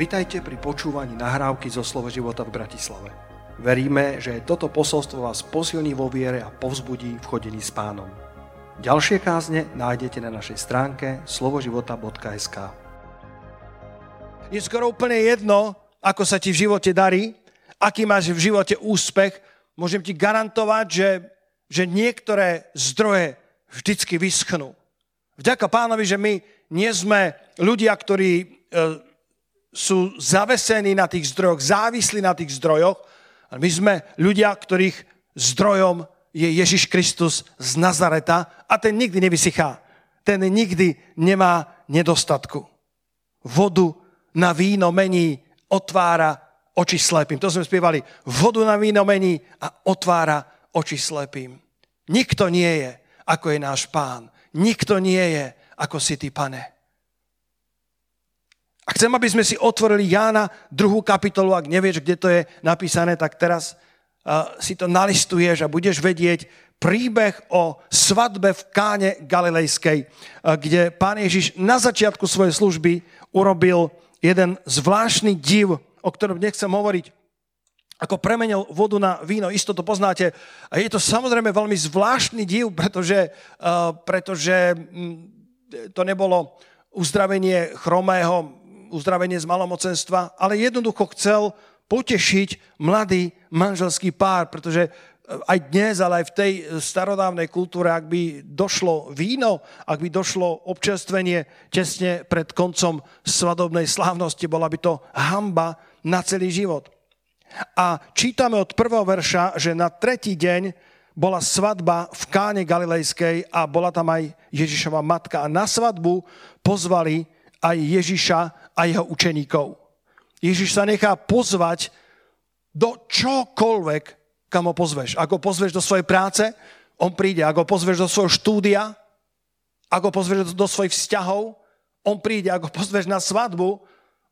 Vitajte pri počúvaní nahrávky zo Slovo života v Bratislave. Veríme, že toto posolstvo vás posilní vo viere a povzbudí v chodení s pánom. Ďalšie kázne nájdete na našej stránke slovoživota.sk Je skoro úplne jedno, ako sa ti v živote darí, aký máš v živote úspech. Môžem ti garantovať, že, že niektoré zdroje vždycky vyschnú. Vďaka pánovi, že my nie sme ľudia, ktorí e, sú zavesení na tých zdrojoch, závislí na tých zdrojoch. My sme ľudia, ktorých zdrojom je Ježiš Kristus z Nazareta a ten nikdy nevysychá. Ten nikdy nemá nedostatku. Vodu na víno mení, otvára oči slepým. To sme spievali. Vodu na víno mení a otvára oči slepým. Nikto nie je, ako je náš pán. Nikto nie je, ako si ty, pane. A chcem, aby sme si otvorili Jána druhú kapitolu, ak nevieš, kde to je napísané, tak teraz uh, si to nalistuješ a budeš vedieť príbeh o svadbe v Káne Galilejskej, uh, kde pán Ježiš na začiatku svojej služby urobil jeden zvláštny div, o ktorom nechcem hovoriť, ako premenil vodu na víno, isto to poznáte. A je to samozrejme veľmi zvláštny div, pretože, uh, pretože um, to nebolo uzdravenie chromého, uzdravenie z malomocenstva, ale jednoducho chcel potešiť mladý manželský pár, pretože aj dnes, ale aj v tej starodávnej kultúre, ak by došlo víno, ak by došlo občerstvenie tesne pred koncom svadobnej slávnosti, bola by to hamba na celý život. A čítame od prvého verša, že na tretí deň bola svadba v Káne Galilejskej a bola tam aj Ježišova matka. A na svadbu pozvali aj Ježiša a jeho učeníkov. Ježiš sa nechá pozvať do čokoľvek, kam ho pozveš. Ako pozveš do svojej práce, on príde. Ako pozveš do svojho štúdia, ako pozveš do svojich vzťahov, on príde. Ako pozveš na svadbu,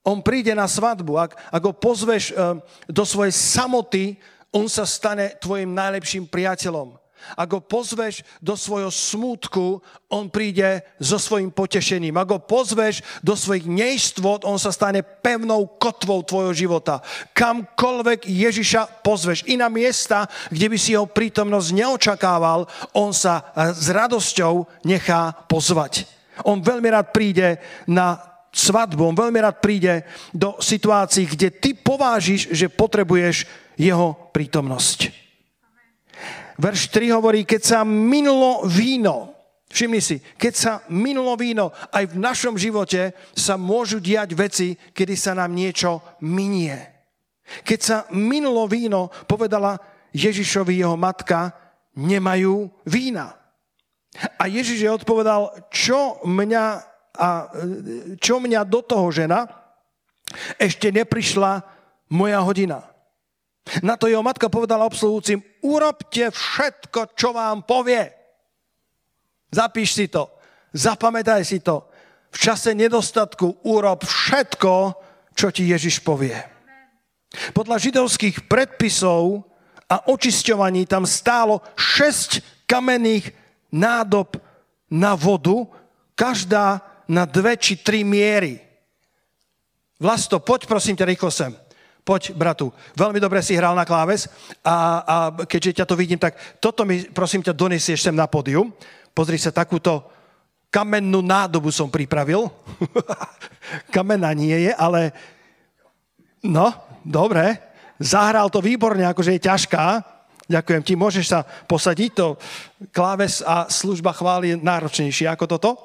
on príde na svadbu. Ak, ako pozveš uh, do svojej samoty, on sa stane tvojim najlepším priateľom. Ak ho pozveš do svojho smútku, on príde so svojím potešením. Ak ho pozveš do svojich neistvot, on sa stane pevnou kotvou tvojho života. Kamkoľvek Ježiša pozveš, i na miesta, kde by si jeho prítomnosť neočakával, on sa s radosťou nechá pozvať. On veľmi rád príde na svadbu, on veľmi rád príde do situácií, kde ty povážiš, že potrebuješ jeho prítomnosť. Verš 3 hovorí, keď sa minulo víno, všimni si, keď sa minulo víno, aj v našom živote sa môžu diať veci, kedy sa nám niečo minie. Keď sa minulo víno, povedala Ježišovi jeho matka, nemajú vína. A Ježiš je odpovedal, čo mňa, a, čo mňa do toho žena, ešte neprišla moja hodina. Na to jeho matka povedala obsluhujúcim, urobte všetko, čo vám povie. Zapíš si to, zapamätaj si to. V čase nedostatku urob všetko, čo ti Ježiš povie. Podľa židovských predpisov a očisťovaní tam stálo 6 kamenných nádob na vodu, každá na dve či tri miery. Vlasto, poď prosím ťa rýchlo sem. Poď, bratu, veľmi dobre si hral na kláves a, a keďže ťa to vidím, tak toto mi, prosím ťa, donesieš sem na pódium. Pozri sa, takúto kamennú nádobu som pripravil. Kamená nie je, ale no, dobre. Zahral to výborne, akože je ťažká. Ďakujem ti, môžeš sa posadiť. To kláves a služba chváli je náročnejšie ako toto.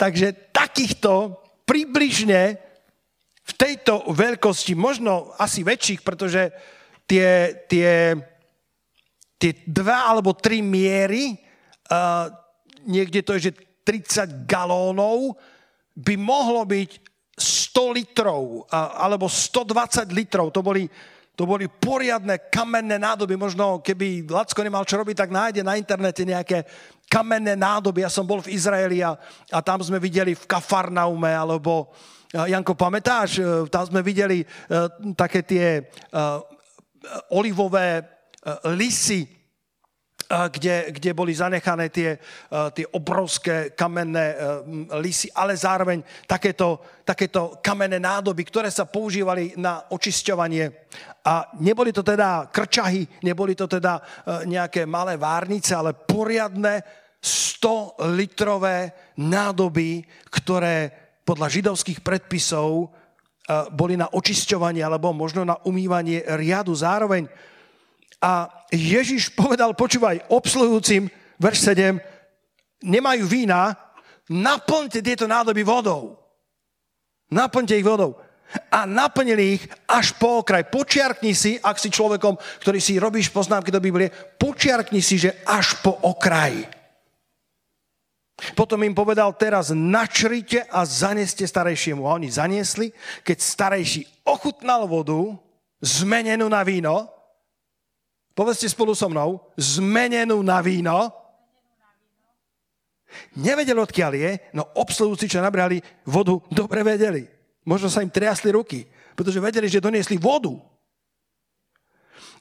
Takže takýchto približne v tejto veľkosti, možno asi väčších, pretože tie, tie, tie dva alebo tri miery, uh, niekde to je, že 30 galónov, by mohlo byť 100 litrov uh, alebo 120 litrov. To boli, to boli poriadne kamenné nádoby. Možno keby Lacko nemal čo robiť, tak nájde na internete nejaké kamenné nádoby. Ja som bol v Izraeli a, a tam sme videli v Kafarnaume alebo Janko, pamätáš, e, tam sme videli e, také tie e, olivové lisy kde, kde boli zanechané tie, tie obrovské kamenné lisy, ale zároveň takéto, takéto kamenné nádoby, ktoré sa používali na očisťovanie. A neboli to teda krčahy, neboli to teda nejaké malé várnice, ale poriadne 100-litrové nádoby, ktoré podľa židovských predpisov boli na očisťovanie alebo možno na umývanie riadu zároveň. A Ježiš povedal, počúvaj, obsluhujúcim, verš 7, nemajú vína, naplňte tieto nádoby vodou. Naplňte ich vodou. A naplnili ich až po okraj. Počiarkni si, ak si človekom, ktorý si robíš poznámky do Biblie, počiarkni si, že až po okraj. Potom im povedal, teraz načrite a zaneste starejšiemu. A oni zaniesli, keď starejší ochutnal vodu, zmenenú na víno, povedzte spolu so mnou, zmenenú na víno, nevedel, odkiaľ je, no obsluhujúci, čo nabrali vodu, dobre vedeli. Možno sa im triasli ruky, pretože vedeli, že doniesli vodu.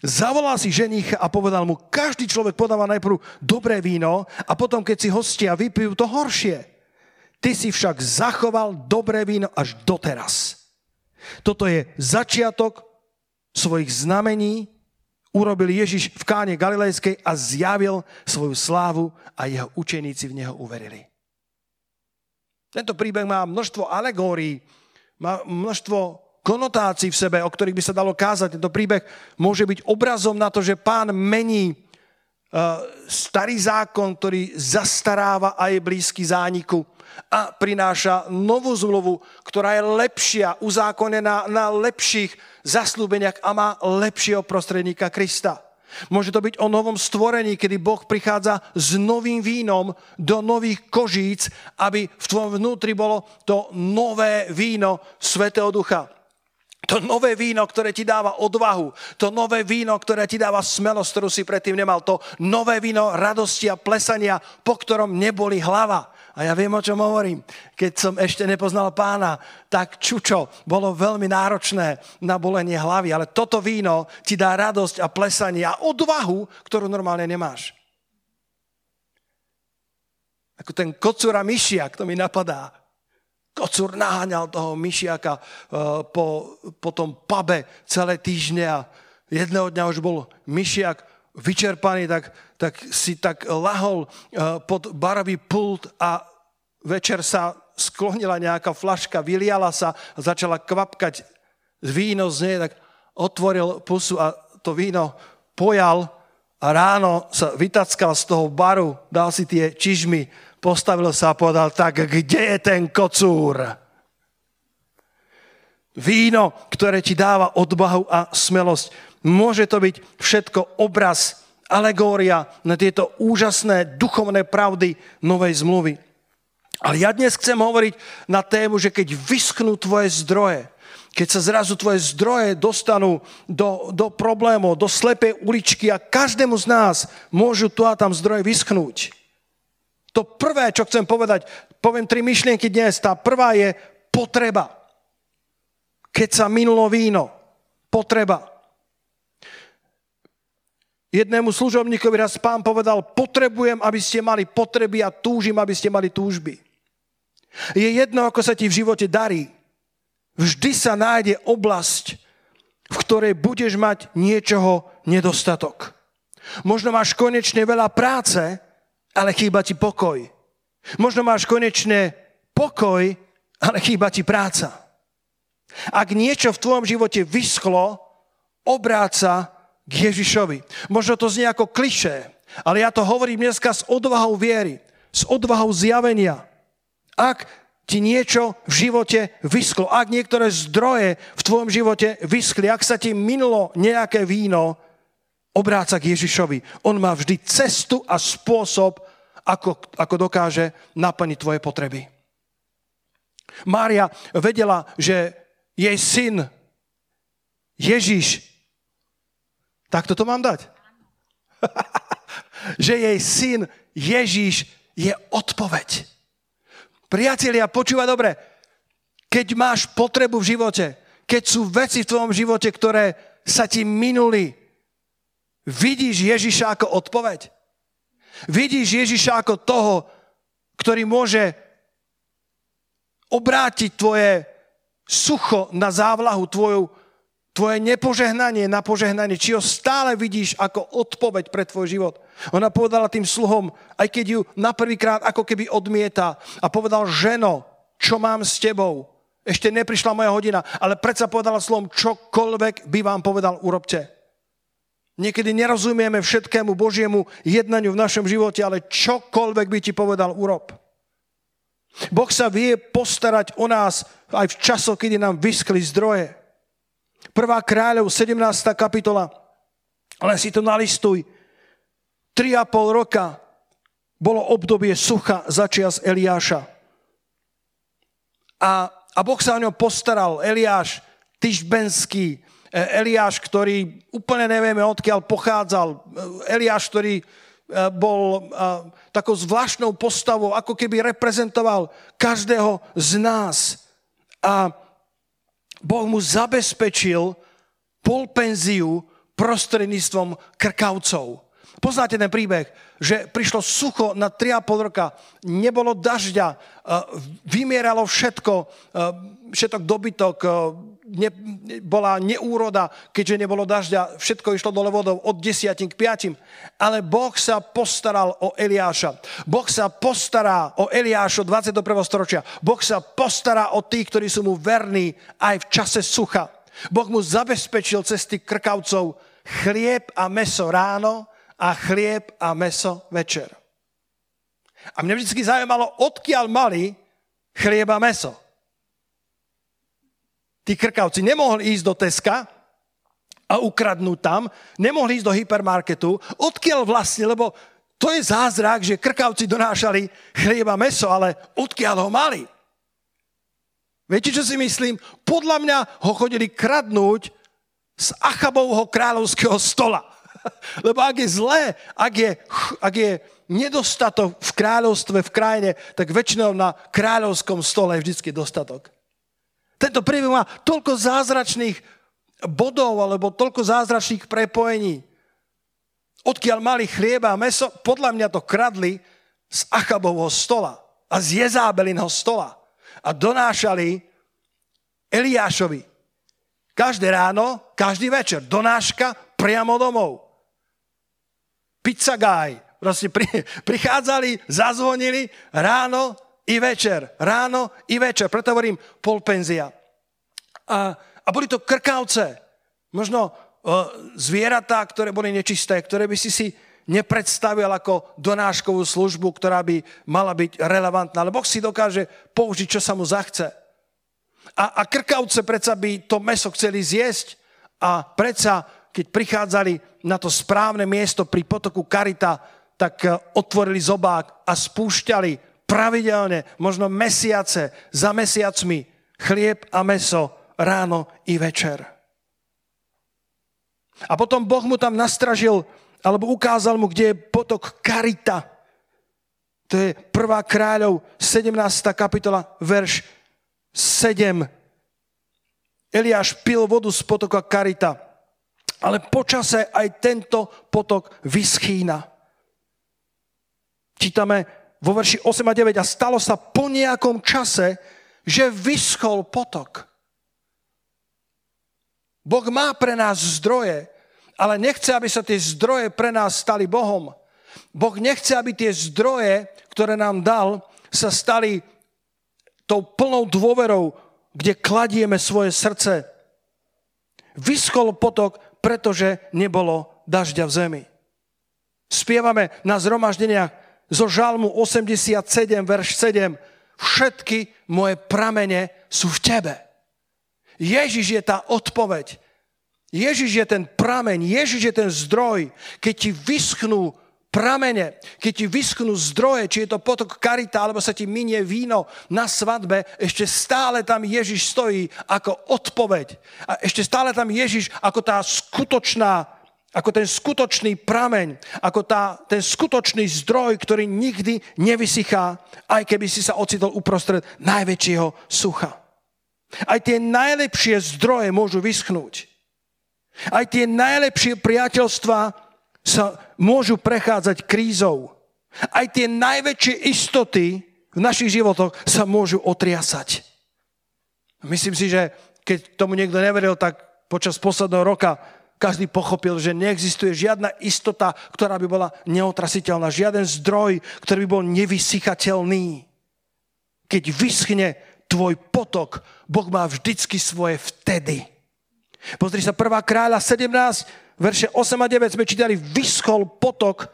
Zavolal si ženich a povedal mu, každý človek podáva najprv dobré víno a potom, keď si hostia vypijú, to horšie. Ty si však zachoval dobré víno až doteraz. Toto je začiatok svojich znamení, urobil Ježiš v káne Galilejskej a zjavil svoju slávu a jeho učeníci v neho uverili. Tento príbeh má množstvo alegórií, má množstvo konotácií v sebe, o ktorých by sa dalo kázať. Tento príbeh môže byť obrazom na to, že pán mení uh, starý zákon, ktorý zastaráva a je blízky zániku a prináša novú zmluvu, ktorá je lepšia, uzákonená na lepších zaslúbeniach a má lepšieho prostredníka Krista. Môže to byť o novom stvorení, kedy Boh prichádza s novým vínom do nových kožíc, aby v tvojom vnútri bolo to nové víno Svetého Ducha. To nové víno, ktoré ti dáva odvahu, to nové víno, ktoré ti dáva smelosť, ktorú si predtým nemal, to nové víno radosti a plesania, po ktorom neboli hlava. A ja viem, o čom hovorím. Keď som ešte nepoznal pána, tak čučo bolo veľmi náročné na bolenie hlavy, ale toto víno ti dá radosť a plesanie a odvahu, ktorú normálne nemáš. Ako ten kocúra myšiak, to mi napadá. Kocúr naháňal toho myšiaka eh, po, po tom pube celé týždne a jedného dňa už bol myšiak vyčerpaný, tak, tak si tak lahol eh, pod barový pult a večer sa sklonila nejaká flaška, vyliala sa a začala kvapkať víno z nej, tak otvoril pusu a to víno pojal a ráno sa vytackal z toho baru, dal si tie čižmy postavil sa a povedal, tak kde je ten kocúr? Víno, ktoré ti dáva odbahu a smelosť. Môže to byť všetko obraz, alegória na tieto úžasné duchovné pravdy novej zmluvy. Ale ja dnes chcem hovoriť na tému, že keď vysknú tvoje zdroje, keď sa zrazu tvoje zdroje dostanú do, do problémov, do slepej uličky a každému z nás môžu tu a tam zdroje vyschnúť. To prvé, čo chcem povedať, poviem tri myšlienky dnes. Tá prvá je potreba. Keď sa minulo víno, potreba. Jednému služobníkovi raz pán povedal, potrebujem, aby ste mali potreby a túžim, aby ste mali túžby. Je jedno, ako sa ti v živote darí. Vždy sa nájde oblasť, v ktorej budeš mať niečoho nedostatok. Možno máš konečne veľa práce, ale chýba ti pokoj. Možno máš konečne pokoj, ale chýba ti práca. Ak niečo v tvojom živote vyschlo, obráca k Ježišovi. Možno to znie ako klišé, ale ja to hovorím dneska s odvahou viery, s odvahou zjavenia. Ak ti niečo v živote vyschlo, ak niektoré zdroje v tvojom živote vyschli, ak sa ti minulo nejaké víno, obráca k Ježišovi. On má vždy cestu a spôsob, ako, ako dokáže naplniť tvoje potreby. Mária vedela, že jej syn Ježiš, tak toto mám dať? že jej syn Ježiš je odpoveď. Priatelia, počúva dobre, keď máš potrebu v živote, keď sú veci v tvojom živote, ktoré sa ti minuli, Vidíš Ježiša ako odpoveď? Vidíš Ježiša ako toho, ktorý môže obrátiť tvoje sucho na závlahu, tvoju, tvoje nepožehnanie na požehnanie. Či ho stále vidíš ako odpoveď pre tvoj život. Ona povedala tým sluhom, aj keď ju na prvýkrát ako keby odmieta a povedal, ženo, čo mám s tebou? Ešte neprišla moja hodina, ale predsa povedala slovom, čokoľvek by vám povedal, urobte. Niekedy nerozumieme všetkému Božiemu jednaniu v našom živote, ale čokoľvek by ti povedal, urob. Boh sa vie postarať o nás aj v časoch, kedy nám vyskli zdroje. Prvá kráľov, 17. kapitola, len si to nalistuj. 3,5 roka bolo obdobie sucha začias Eliáša. A, a Boh sa o ňo postaral. Eliáš, Tyžbenský, e, Eliáš, ktorý úplne nevieme, odkiaľ pochádzal. E, Eliáš, ktorý e, bol takou zvláštnou postavou, ako keby reprezentoval každého z nás. A Boh mu zabezpečil polpenziu prostredníctvom krkavcov. Poznáte ten príbeh, že prišlo sucho na 3,5 roka, nebolo dažďa, vymieralo všetko, všetok dobytok, ne, bola neúroda, keďže nebolo dažďa, všetko išlo dole vodou od 10 k 5. Ale Boh sa postaral o Eliáša. Boh sa postará o Eliáša 21. storočia. Boh sa postará o tých, ktorí sú mu verní aj v čase sucha. Boh mu zabezpečil cesty krkavcov chlieb a meso ráno a chlieb a meso večer. A mňa vždy zaujímalo, odkiaľ mali chlieb a meso. Tí krkavci nemohli ísť do Teska a ukradnúť tam, nemohli ísť do hypermarketu. Odkiaľ vlastne, lebo to je zázrak, že krkavci donášali chlieb a meso, ale odkiaľ ho mali? Viete, čo si myslím? Podľa mňa ho chodili kradnúť z Achabovho kráľovského stola. Lebo ak je zlé, ak je, ak je nedostatok v kráľovstve, v krajine, tak väčšinou na kráľovskom stole je vždy dostatok. Tento príbeh má toľko zázračných bodov alebo toľko zázračných prepojení. Odkiaľ mali chlieba a meso, podľa mňa to kradli z Achabovho stola a z Jezábelinho stola a donášali Eliášovi. Každé ráno, každý večer. Donáška priamo domov pizza guy. Proste pri, prichádzali, zazvonili ráno i večer. Ráno i večer. Preto hovorím polpenzia. A, a boli to krkavce. Možno uh, zvieratá, ktoré boli nečisté, ktoré by si si nepredstavil ako donáškovú službu, ktorá by mala byť relevantná. Ale Boh si dokáže použiť, čo sa mu zachce. A, a krkavce predsa by to meso chceli zjesť a predsa keď prichádzali na to správne miesto pri potoku Karita, tak eh, otvorili zobák a spúšťali pravidelne, možno mesiace za mesiacmi chlieb a meso ráno i večer. A potom Boh mu tam nastražil, alebo ukázal mu, kde je potok Karita. To je 1. kráľov, 17. kapitola, verš 7. Eliáš pil vodu z potoka Karita ale počase aj tento potok vyschýna. Čítame vo verši 8 a 9 a stalo sa po nejakom čase, že vyschol potok. Boh má pre nás zdroje, ale nechce, aby sa tie zdroje pre nás stali Bohom. Boh nechce, aby tie zdroje, ktoré nám dal, sa stali tou plnou dôverou, kde kladieme svoje srdce. Vyschol potok, pretože nebolo dažďa v zemi. Spievame na zhromaždeniach zo Žalmu 87, verš 7. Všetky moje pramene sú v tebe. Ježiš je tá odpoveď. Ježiš je ten prameň, Ježiš je ten zdroj. Keď ti vyschnú pramene, keď ti vyschnú zdroje, či je to potok karita, alebo sa ti minie víno na svadbe, ešte stále tam Ježiš stojí ako odpoveď. A ešte stále tam Ježiš ako tá skutočná, ako ten skutočný prameň, ako tá, ten skutočný zdroj, ktorý nikdy nevysychá, aj keby si sa ocitol uprostred najväčšieho sucha. Aj tie najlepšie zdroje môžu vyschnúť. Aj tie najlepšie priateľstva sa môžu prechádzať krízou. Aj tie najväčšie istoty v našich životoch sa môžu otriasať. Myslím si, že keď tomu niekto neveril, tak počas posledného roka každý pochopil, že neexistuje žiadna istota, ktorá by bola neotrasiteľná, žiaden zdroj, ktorý by bol nevysychateľný. Keď vyschne tvoj potok, Boh má vždycky svoje vtedy. Pozri sa, 1. kráľa 17, verše 8 a 9 sme čítali, vyschol potok,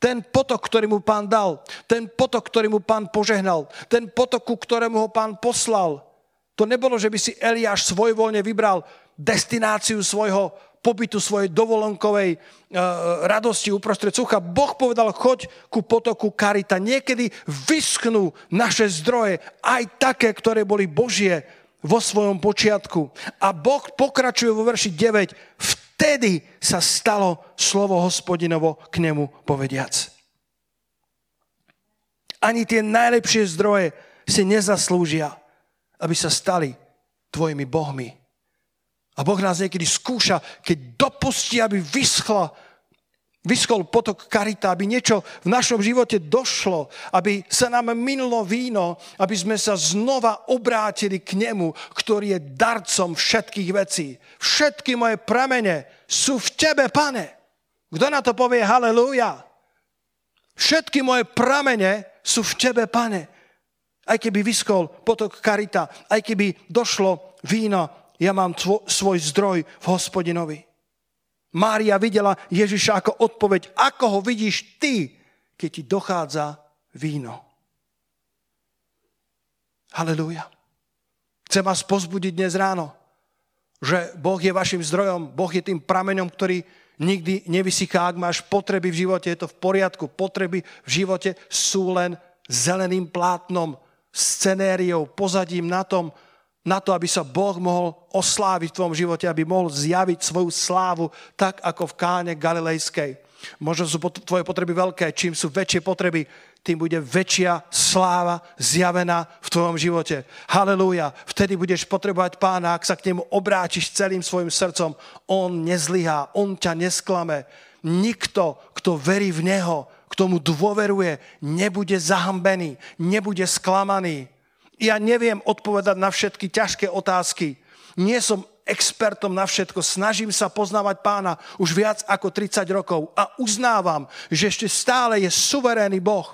ten potok, ktorý mu pán dal, ten potok, ktorý mu pán požehnal, ten potok, ku ktorému ho pán poslal. To nebolo, že by si Eliáš svojvoľne vybral destináciu svojho pobytu, svojej dovolenkovej uh, radosti uprostred sucha. Boh povedal, choď ku potoku Karita. Niekedy vysknú naše zdroje, aj také, ktoré boli Božie vo svojom počiatku. A Boh pokračuje vo verši 9. Vtedy sa stalo slovo hospodinovo k nemu povediac. Ani tie najlepšie zdroje si nezaslúžia, aby sa stali tvojimi bohmi. A Boh nás niekedy skúša, keď dopustí, aby vyschla vyschol potok karita, aby niečo v našom živote došlo, aby sa nám minulo víno, aby sme sa znova obrátili k nemu, ktorý je darcom všetkých vecí. Všetky moje pramene sú v tebe, pane. Kto na to povie halleluja? Všetky moje pramene sú v tebe, pane. Aj keby vyskol potok karita, aj keby došlo víno, ja mám tvo, svoj zdroj v hospodinovi. Mária videla Ježiša ako odpoveď, ako ho vidíš ty, keď ti dochádza víno. Halelúja. Chcem vás pozbudiť dnes ráno, že Boh je vašim zdrojom, Boh je tým prameňom, ktorý nikdy nevysychá. Ak máš potreby v živote, je to v poriadku. Potreby v živote sú len zeleným plátnom, scenériou, pozadím na tom, na to, aby sa Boh mohol osláviť v tvojom živote, aby mohol zjaviť svoju slávu tak, ako v káne galilejskej. Možno sú tvoje potreby veľké, čím sú väčšie potreby, tým bude väčšia sláva zjavená v tvojom živote. Halelúja. Vtedy budeš potrebovať pána, ak sa k nemu obrátiš celým svojim srdcom. On nezlyhá, on ťa nesklame. Nikto, kto verí v neho, k tomu dôveruje, nebude zahambený, nebude sklamaný ja neviem odpovedať na všetky ťažké otázky. Nie som expertom na všetko. Snažím sa poznávať pána už viac ako 30 rokov a uznávam, že ešte stále je suverénny Boh.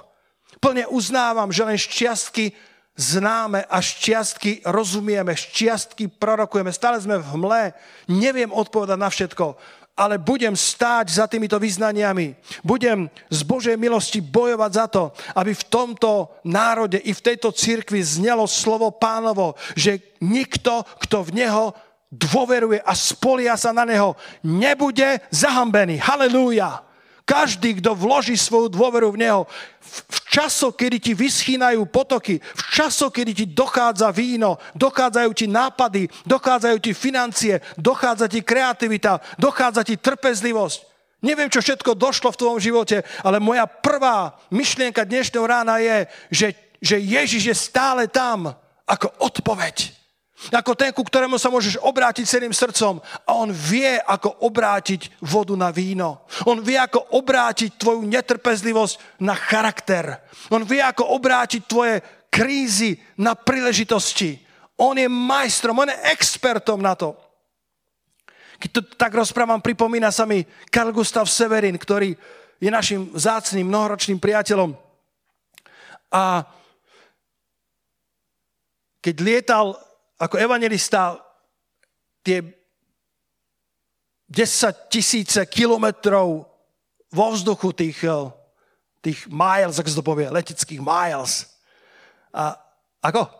Plne uznávam, že len šťastky známe a šťastky rozumieme, šťastky prorokujeme. Stále sme v hmle, neviem odpovedať na všetko ale budem stáť za týmito vyznaniami. Budem z Božej milosti bojovať za to, aby v tomto národe i v tejto cirkvi znelo slovo pánovo, že nikto, kto v neho dôveruje a spolia sa na neho, nebude zahambený. Halelúja. Každý, kto vloží svoju dôveru v Neho, v časo, kedy ti vyschýnajú potoky, v časo, kedy ti dochádza víno, dochádzajú ti nápady, dochádzajú ti financie, dochádza ti kreativita, dochádza ti trpezlivosť. Neviem, čo všetko došlo v tvojom živote, ale moja prvá myšlienka dnešného rána je, že, že Ježiš je stále tam ako odpoveď. Ako ten, ku ktorému sa môžeš obrátiť celým srdcom. A on vie, ako obrátiť vodu na víno. On vie, ako obrátiť tvoju netrpezlivosť na charakter. On vie, ako obrátiť tvoje krízy na príležitosti. On je majstrom, on je expertom na to. Keď to tak rozprávam, pripomína sa mi Karl Gustav Severin, ktorý je našim zácným, mnohoročným priateľom. A keď lietal ako evangelista tie 10 tisíce kilometrov vo vzduchu tých, eh, tých miles, ako sa to povie, leteckých miles. A ako?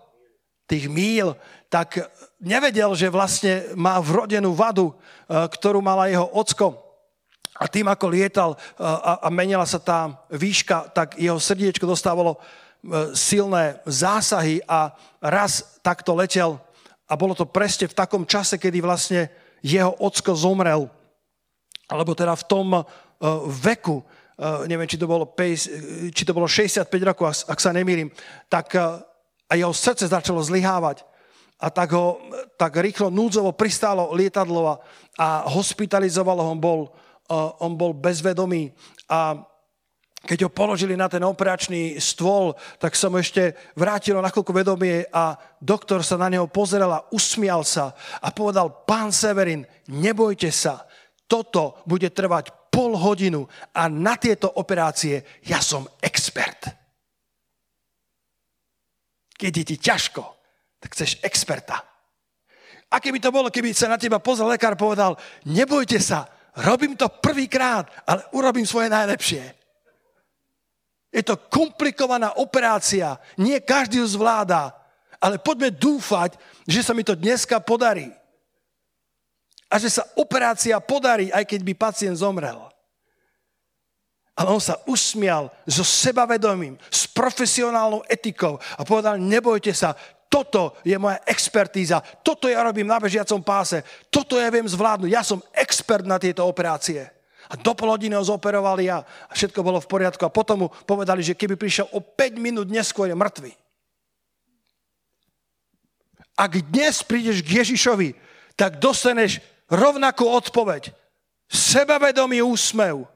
Tých míl, tak nevedel, že vlastne má vrodenú vadu, eh, ktorú mala jeho ocko. A tým, ako lietal eh, a, menila sa tá výška, tak jeho srdiečko dostávalo silné zásahy a raz takto letel a bolo to presne v takom čase, kedy vlastne jeho ocko zomrel. Alebo teda v tom veku, uh, neviem, či to bolo, 5, či to bolo 65 rokov, ak, sa nemýlim, tak uh, a jeho srdce začalo zlyhávať. A tak ho tak rýchlo núdzovo pristálo lietadlo a, hospitalizovalo ho, on bol, on bol bezvedomý. A keď ho položili na ten operačný stôl, tak som ešte vrátilo nakoľko vedomie a doktor sa na neho pozeral a usmial sa a povedal, pán Severin, nebojte sa, toto bude trvať pol hodinu a na tieto operácie ja som expert. Keď je ti ťažko, tak chceš experta. A keby to bolo, keby sa na teba pozrel lekár povedal, nebojte sa, robím to prvýkrát, ale urobím svoje najlepšie. Je to komplikovaná operácia. Nie každý ju zvláda. Ale poďme dúfať, že sa mi to dneska podarí. A že sa operácia podarí, aj keď by pacient zomrel. Ale on sa usmial so sebavedomím, s profesionálnou etikou a povedal, nebojte sa, toto je moja expertíza, toto ja robím na bežiacom páse, toto ja viem zvládnuť, ja som expert na tieto operácie. A do pol hodiny ho zoperovali a všetko bolo v poriadku. A potom mu povedali, že keby prišiel o 5 minút neskôr, je mŕtvy. Ak dnes prídeš k Ježišovi, tak dostaneš rovnakú odpoveď. Sebavedomý úsmev.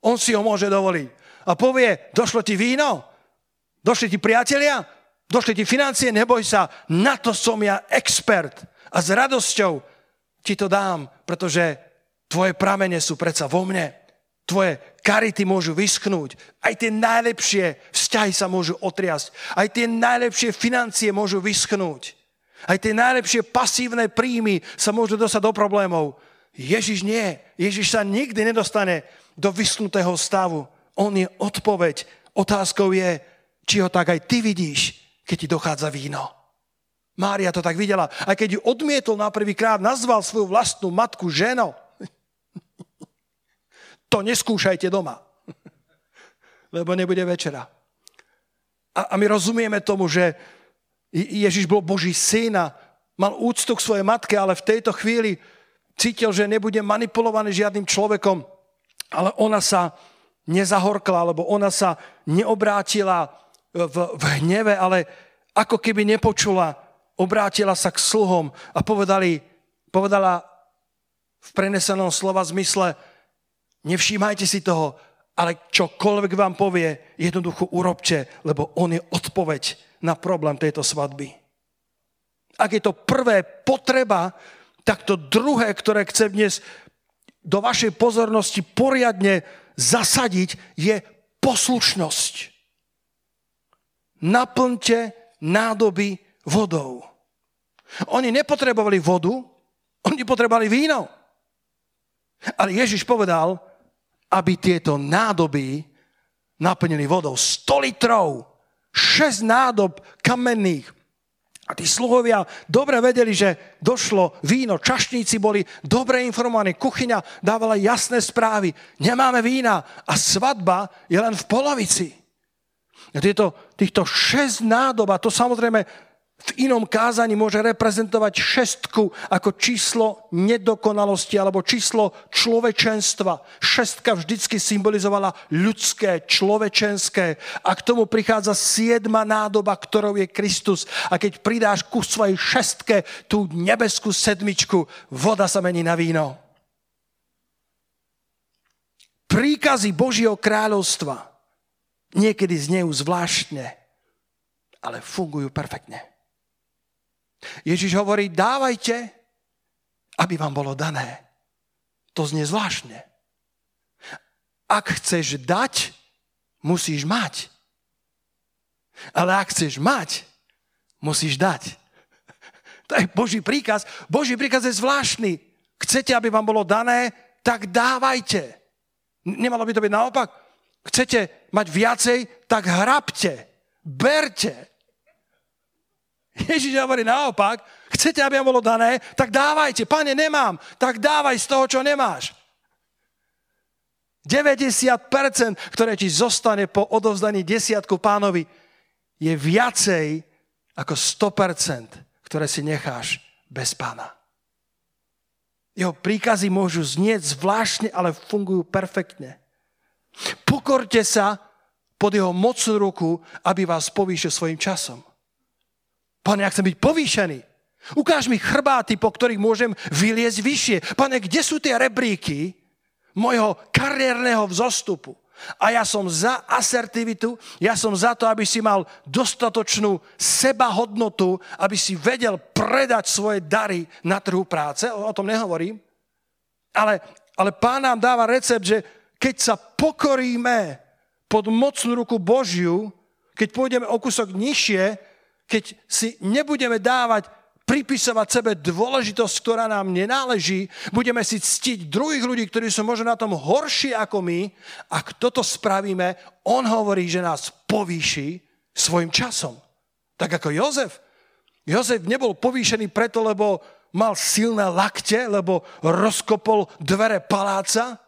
On si ho môže dovoliť. A povie, došlo ti víno? Došli ti priatelia? Došli ti financie? Neboj sa, na to som ja expert. A s radosťou ti to dám, pretože Tvoje pramene sú predsa vo mne. Tvoje karity môžu vyschnúť. Aj tie najlepšie vzťahy sa môžu otriasť. Aj tie najlepšie financie môžu vyschnúť. Aj tie najlepšie pasívne príjmy sa môžu dostať do problémov. Ježiš nie. Ježiš sa nikdy nedostane do vyschnutého stavu. On je odpoveď. Otázkou je, či ho tak aj ty vidíš, keď ti dochádza víno. Mária to tak videla. A keď ju odmietol na prvýkrát, nazval svoju vlastnú matku ženou. To neskúšajte doma, lebo nebude večera. A, a my rozumieme tomu, že Ježiš bol Boží syn a mal úctu k svojej matke, ale v tejto chvíli cítil, že nebude manipulovaný žiadnym človekom, ale ona sa nezahorkla, alebo ona sa neobrátila v, v hneve, ale ako keby nepočula, obrátila sa k sluhom a povedali, povedala v prenesenom slova zmysle, Nevšímajte si toho, ale čokoľvek vám povie, jednoducho urobte, lebo on je odpoveď na problém tejto svadby. Ak je to prvé potreba, tak to druhé, ktoré chcem dnes do vašej pozornosti poriadne zasadiť, je poslušnosť. Naplňte nádoby vodou. Oni nepotrebovali vodu, oni potrebovali víno. Ale Ježiš povedal, aby tieto nádoby naplnili vodou. 100 litrov, 6 nádob kamenných. A tí sluhovia dobre vedeli, že došlo víno, čašníci boli dobre informovaní, kuchyňa dávala jasné správy, nemáme vína a svadba je len v polovici. Tieto, týchto 6 nádob, a to samozrejme v inom kázaní môže reprezentovať šestku ako číslo nedokonalosti alebo číslo človečenstva. Šestka vždycky symbolizovala ľudské, človečenské a k tomu prichádza siedma nádoba, ktorou je Kristus. A keď pridáš ku svojej šestke tú nebeskú sedmičku, voda sa mení na víno. Príkazy Božieho kráľovstva niekedy znejú zvláštne, ale fungujú perfektne. Ježiš hovorí, dávajte, aby vám bolo dané. To znie zvláštne. Ak chceš dať, musíš mať. Ale ak chceš mať, musíš dať. To je Boží príkaz. Boží príkaz je zvláštny. Chcete, aby vám bolo dané, tak dávajte. Nemalo by to byť naopak. Chcete mať viacej, tak hrabte. Berte. Ježiš hovorí naopak, chcete, aby vám bolo dané, tak dávajte. Pane, nemám, tak dávaj z toho, čo nemáš. 90%, ktoré ti zostane po odovzdaní desiatku pánovi, je viacej ako 100%, ktoré si necháš bez pána. Jeho príkazy môžu znieť zvláštne, ale fungujú perfektne. Pokorte sa pod jeho mocnú ruku, aby vás povýšil svojim časom. Pane, ja chcem byť povýšený. Ukáž mi chrbáty, po ktorých môžem vyliezť vyššie. Pane, kde sú tie rebríky mojho kariérneho vzostupu? A ja som za asertivitu, ja som za to, aby si mal dostatočnú sebahodnotu, aby si vedel predať svoje dary na trhu práce. O, tom nehovorím. Ale, ale pán nám dáva recept, že keď sa pokoríme pod mocnú ruku Božiu, keď pôjdeme o kúsok nižšie, keď si nebudeme dávať pripisovať sebe dôležitosť, ktorá nám nenáleží, budeme si ctiť druhých ľudí, ktorí sú možno na tom horší ako my. Ak toto spravíme, on hovorí, že nás povýši svojim časom. Tak ako Jozef. Jozef nebol povýšený preto, lebo mal silné lakte, lebo rozkopol dvere paláca.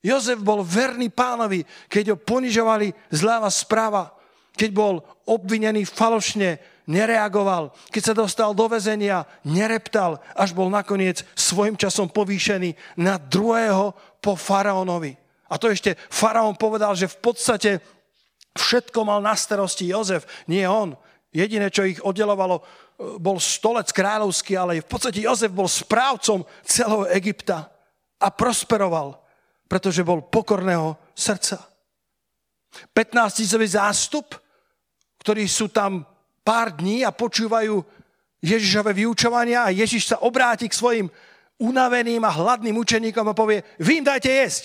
Jozef bol verný pánovi, keď ho ponižovali zľava správa, keď bol obvinený falošne, nereagoval. Keď sa dostal do väzenia, nereptal, až bol nakoniec svojim časom povýšený na druhého po faraónovi. A to ešte faraón povedal, že v podstate všetko mal na starosti Jozef, nie on. Jediné, čo ich oddelovalo, bol stolec kráľovský, ale v podstate Jozef bol správcom celého Egypta a prosperoval, pretože bol pokorného srdca. 15 tisový zástup, ktorí sú tam pár dní a počúvajú Ježišové vyučovania a Ježiš sa obráti k svojim unaveným a hladným učeníkom a povie, vy im dajte jesť.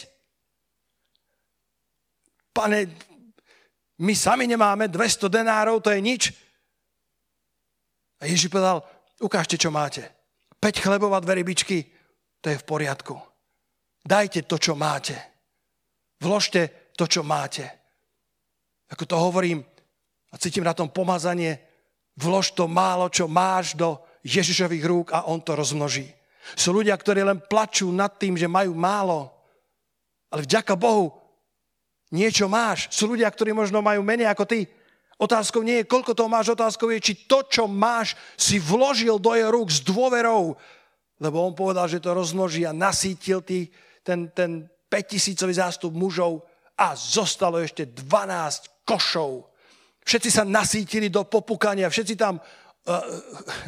Pane, my sami nemáme 200 denárov, to je nič. A Ježiš povedal, ukážte, čo máte. 5 chlebov a dve rybičky, to je v poriadku. Dajte to, čo máte. Vložte to, čo máte. Ako to hovorím a cítim na tom pomazanie, vlož to málo, čo máš do Ježišových rúk a on to rozmnoží. Sú ľudia, ktorí len plačú nad tým, že majú málo, ale vďaka Bohu niečo máš. Sú ľudia, ktorí možno majú menej ako ty. Otázkou nie je, koľko toho máš, otázkou je, či to, čo máš, si vložil do jeho rúk s dôverou, lebo on povedal, že to rozmnoží a nasítil tý, ten, ten 5000 zástup mužov a zostalo ešte 12 košov Všetci sa nasítili do popukania, všetci tam uh,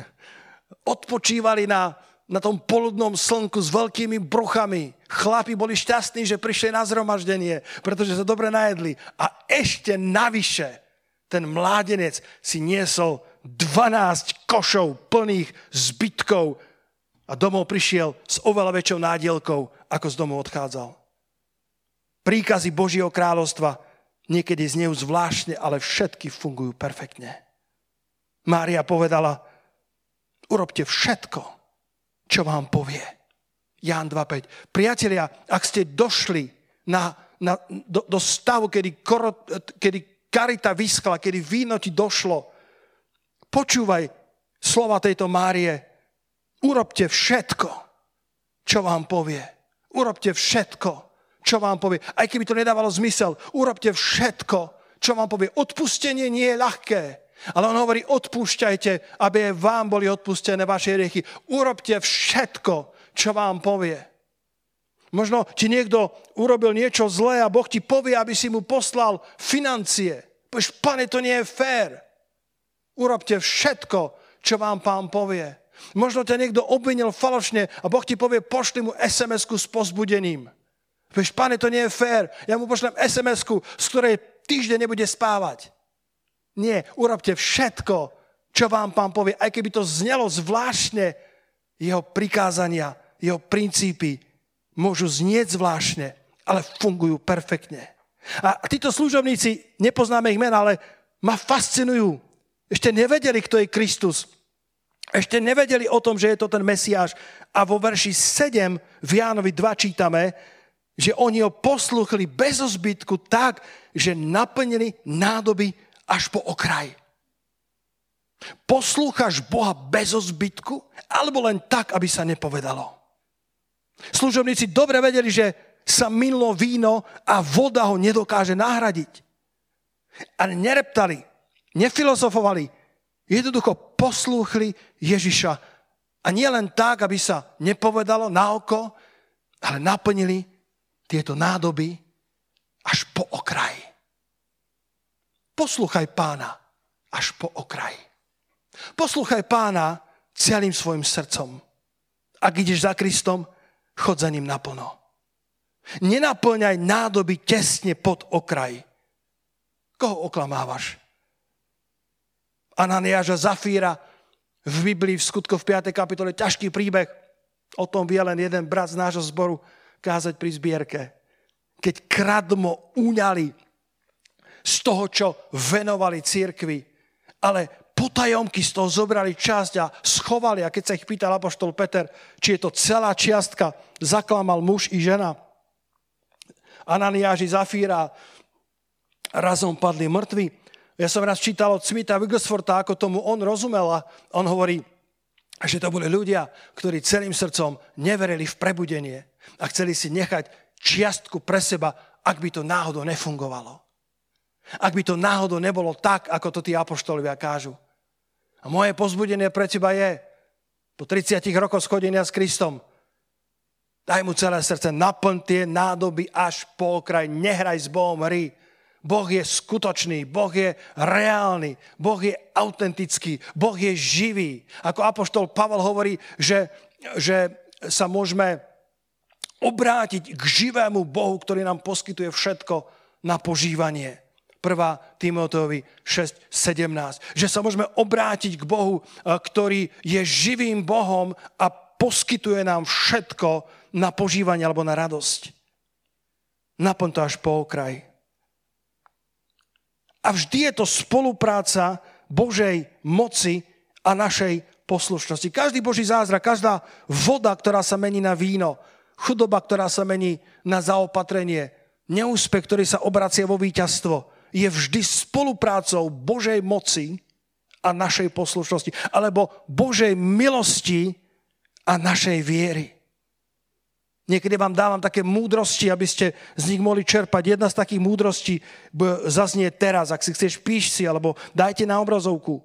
odpočívali na, na tom poludnom slnku s veľkými bruchami. Chlapi boli šťastní, že prišli na zhromaždenie, pretože sa dobre najedli. A ešte navyše ten mládenec si niesol 12 košov plných zbytkov a domov prišiel s oveľa väčšou nádielkou, ako z domu odchádzal. Príkazy Božieho kráľovstva niekedy znejú zvláštne, ale všetky fungujú perfektne. Mária povedala, urobte všetko, čo vám povie. Ján 2.5. Priatelia, ak ste došli na, na, do, do stavu, kedy, koro, kedy karita vyskla, kedy víno ti došlo, počúvaj slova tejto Márie. Urobte všetko, čo vám povie. Urobte všetko, čo vám povie. Aj keby to nedávalo zmysel, urobte všetko, čo vám povie. Odpustenie nie je ľahké. Ale on hovorí, odpúšťajte, aby vám boli odpustené vaše riechy. Urobte všetko, čo vám povie. Možno ti niekto urobil niečo zlé a Boh ti povie, aby si mu poslal financie. Povieš, pane, to nie je fér. Urobte všetko, čo vám pán povie. Možno ťa niekto obvinil falošne a Boh ti povie, pošli mu SMS-ku s pozbudením. Vieš, pane, to nie je fér. Ja mu pošlem SMS-ku, z ktorej týždeň nebude spávať. Nie, urobte všetko, čo vám pán povie, aj keby to znelo zvláštne, jeho prikázania, jeho princípy môžu znieť zvláštne, ale fungujú perfektne. A títo služobníci, nepoznáme ich mena, ale ma fascinujú. Ešte nevedeli, kto je Kristus. Ešte nevedeli o tom, že je to ten Mesiáš. A vo verši 7 v Jánovi 2 čítame, že oni ho posluchli bez zbytku tak, že naplnili nádoby až po okraj. Poslúchaš Boha bez zbytku, alebo len tak, aby sa nepovedalo. Služobníci dobre vedeli, že sa minulo víno a voda ho nedokáže nahradiť. Ale nereptali, nefilozofovali, jednoducho poslúchli Ježiša. A nie len tak, aby sa nepovedalo na oko, ale naplnili tieto nádoby až po okraj. Posluchaj pána až po okraj. Posluchaj pána celým svojim srdcom. Ak ideš za Kristom, chod za ním naplno. Nenaplňaj nádoby tesne pod okraj. Koho oklamávaš? Ananiáža Zafíra v Biblii v skutko v 5. kapitole ťažký príbeh. O tom vie len jeden brat z nášho zboru kázať pri zbierke. Keď kradmo uňali z toho, čo venovali církvi, ale potajomky z toho zobrali časť a schovali. A keď sa ich pýtal apoštol Peter, či je to celá čiastka, zaklamal muž i žena. Ananiáži Zafíra razom padli mŕtvi. Ja som raz čítal od Smitha Wigglesforta, ako tomu on rozumel a on hovorí, že to boli ľudia, ktorí celým srdcom neverili v prebudenie a chceli si nechať čiastku pre seba, ak by to náhodou nefungovalo. Ak by to náhodou nebolo tak, ako to tí apoštolovia kážu. A moje pozbudenie pre teba je, po 30 rokoch schodenia s Kristom, daj mu celé srdce, naplň tie nádoby až po okraj, nehraj s Bohom hry. Boh je skutočný, Boh je reálny, Boh je autentický, Boh je živý. Ako apoštol Pavel hovorí, že, že sa môžeme obrátiť k živému Bohu, ktorý nám poskytuje všetko na požívanie. 1. Timoteovi 6.17. Že sa môžeme obrátiť k Bohu, eh, ktorý je živým Bohom a poskytuje nám všetko na požívanie alebo na radosť. Naplň to až po okraj. A vždy je to spolupráca Božej moci a našej poslušnosti. Každý Boží zázrak, každá voda, ktorá sa mení na víno, chudoba, ktorá sa mení na zaopatrenie, neúspech, ktorý sa obracia vo víťazstvo, je vždy spoluprácou Božej moci a našej poslušnosti, alebo Božej milosti a našej viery. Niekedy vám dávam také múdrosti, aby ste z nich mohli čerpať. Jedna z takých múdrostí zaznie teraz, ak si chceš, píš si, alebo dajte na obrazovku.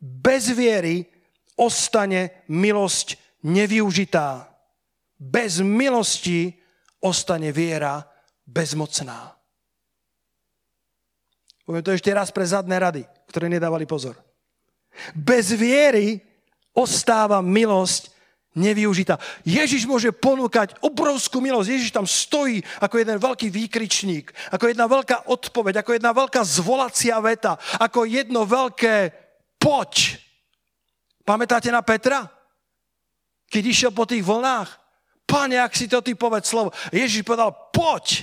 Bez viery ostane milosť nevyužitá. Bez milosti ostane viera bezmocná. Poviem to ešte raz pre zadné rady, ktoré nedávali pozor. Bez viery ostáva milosť nevyužitá. Ježiš môže ponúkať obrovskú milosť. Ježiš tam stojí ako jeden veľký výkričník, ako jedna veľká odpoveď, ako jedna veľká zvolacia veta, ako jedno veľké poď. Pamätáte na Petra? Keď išiel po tých vlnách. Pane, ak si to ty povedz slovo. Ježiš povedal, poď.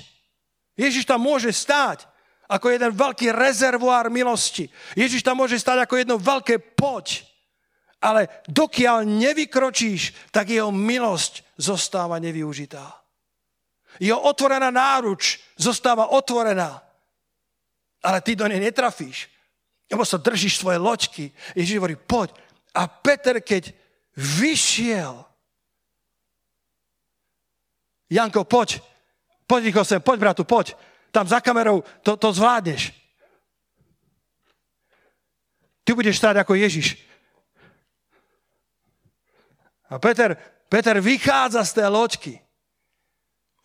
Ježiš tam môže stáť ako jeden veľký rezervoár milosti. Ježiš tam môže stať ako jedno veľké poď. Ale dokiaľ nevykročíš, tak jeho milosť zostáva nevyužitá. Jeho otvorená náruč zostáva otvorená. Ale ty do nej netrafíš. Lebo sa držíš svoje loďky. Ježiš hovorí, poď. A Peter, keď vyšiel, Janko, poď. Poď, sem, poď, bratu, poď tam za kamerou, to, to zvládneš. Ty budeš stáť ako Ježiš. A Peter, Peter vychádza z tej loďky.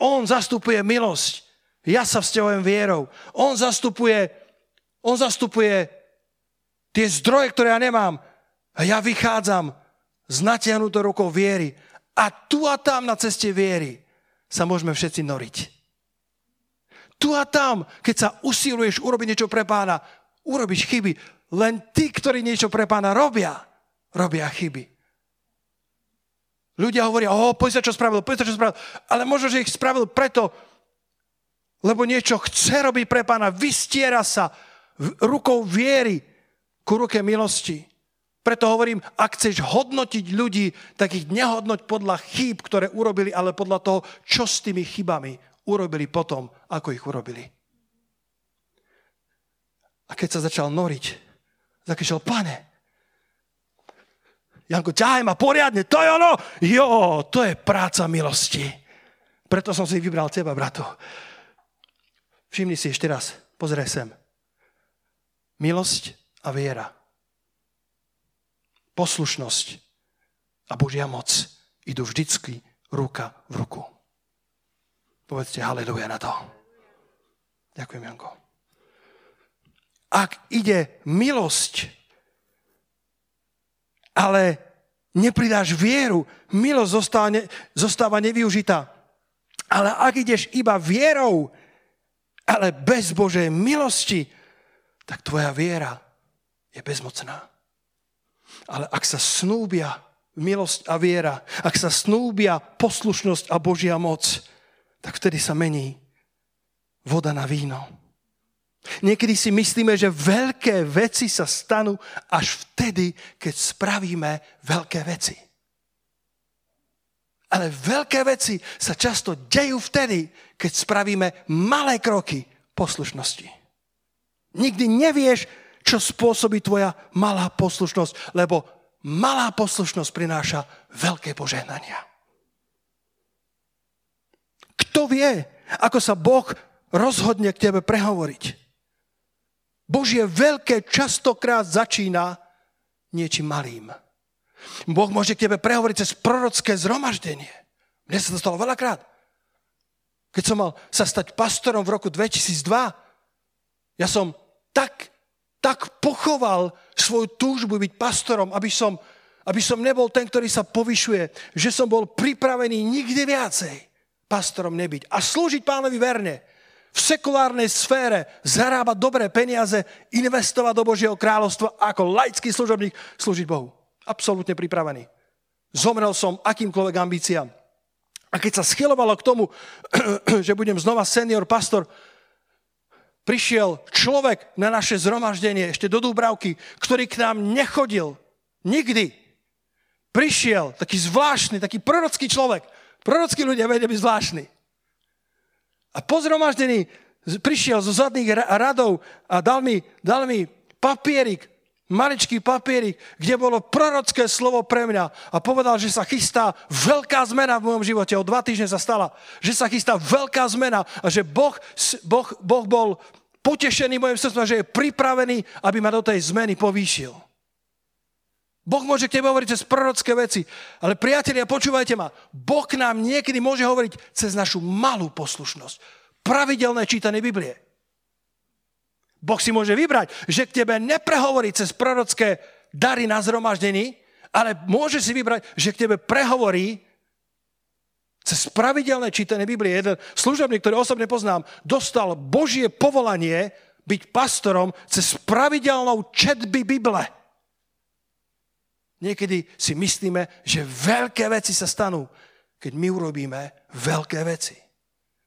On zastupuje milosť. Ja sa vzťahujem vierou. On zastupuje, on zastupuje tie zdroje, ktoré ja nemám. A ja vychádzam s natiahnutou rukou viery. A tu a tam na ceste viery sa môžeme všetci noriť. Tu a tam, keď sa usiluješ urobiť niečo pre pána, urobíš chyby. Len tí, ktorí niečo pre pána robia, robia chyby. Ľudia hovoria, o, sa čo spravil, sa čo spravil. Ale možno, že ich spravil preto, lebo niečo chce robiť pre pána, vystiera sa rukou viery ku ruke milosti. Preto hovorím, ak chceš hodnotiť ľudí, tak ich nehodnoť podľa chýb, ktoré urobili, ale podľa toho, čo s tými chybami urobili potom, ako ich urobili. A keď sa začal noriť, zakričal, pane, Janko, ťahaj ma poriadne, to je ono. Jo, to je práca milosti. Preto som si vybral teba, brato. Všimni si ešte raz, pozraj sem. Milosť a viera. Poslušnosť a Božia moc idú vždycky ruka v ruku. Povedzte haleluja na to. Ďakujem, Janko. Ak ide milosť, ale nepridáš vieru, milosť zostáva, zostáva nevyužitá. Ale ak ideš iba vierou, ale bez Božej milosti, tak tvoja viera je bezmocná. Ale ak sa snúbia milosť a viera, ak sa snúbia poslušnosť a Božia moc, tak vtedy sa mení voda na víno. Niekedy si myslíme, že veľké veci sa stanú až vtedy, keď spravíme veľké veci. Ale veľké veci sa často dejú vtedy, keď spravíme malé kroky poslušnosti. Nikdy nevieš, čo spôsobí tvoja malá poslušnosť, lebo malá poslušnosť prináša veľké požehnania. Kto vie, ako sa Boh rozhodne k tebe prehovoriť? Božie veľké častokrát začína niečím malým. Boh môže k tebe prehovoriť cez prorocké zhromaždenie. Mne sa to stalo veľakrát. Keď som mal sa stať pastorom v roku 2002, ja som tak, tak pochoval svoju túžbu byť pastorom, aby som, aby som nebol ten, ktorý sa povyšuje, že som bol pripravený nikdy viacej pastorom nebyť a slúžiť pánovi verne v sekulárnej sfére, zarábať dobré peniaze, investovať do Božieho kráľovstva ako laický služobník slúžiť Bohu. Absolútne pripravený. Zomrel som akýmkoľvek ambíciám. A keď sa schylovalo k tomu, že budem znova senior pastor, prišiel človek na naše zhromaždenie, ešte do Dúbravky, ktorý k nám nechodil. Nikdy. Prišiel taký zvláštny, taký prorocký človek. Prorockí ľudia vedia byť zvláštni. A po zhromaždení prišiel zo zadných radov a dal mi, dal mi papierik, maličký papierik, kde bolo prorocké slovo pre mňa a povedal, že sa chystá veľká zmena v mojom živote. O dva týždne sa stala, že sa chystá veľká zmena a že Boh, boh, boh bol potešený mojim srdcom, že je pripravený, aby ma do tej zmeny povýšil. Boh môže k tebe hovoriť cez prorocké veci, ale priatelia, počúvajte ma, Boh nám niekedy môže hovoriť cez našu malú poslušnosť. Pravidelné čítanie Biblie. Boh si môže vybrať, že k tebe neprehovorí cez prorocké dary na zhromaždení, ale môže si vybrať, že k tebe prehovorí cez pravidelné čítanie Biblie. Jeden služobník, ktorý osobne poznám, dostal Božie povolanie byť pastorom cez pravidelnou četby Bible. Niekedy si myslíme, že veľké veci sa stanú, keď my urobíme veľké veci.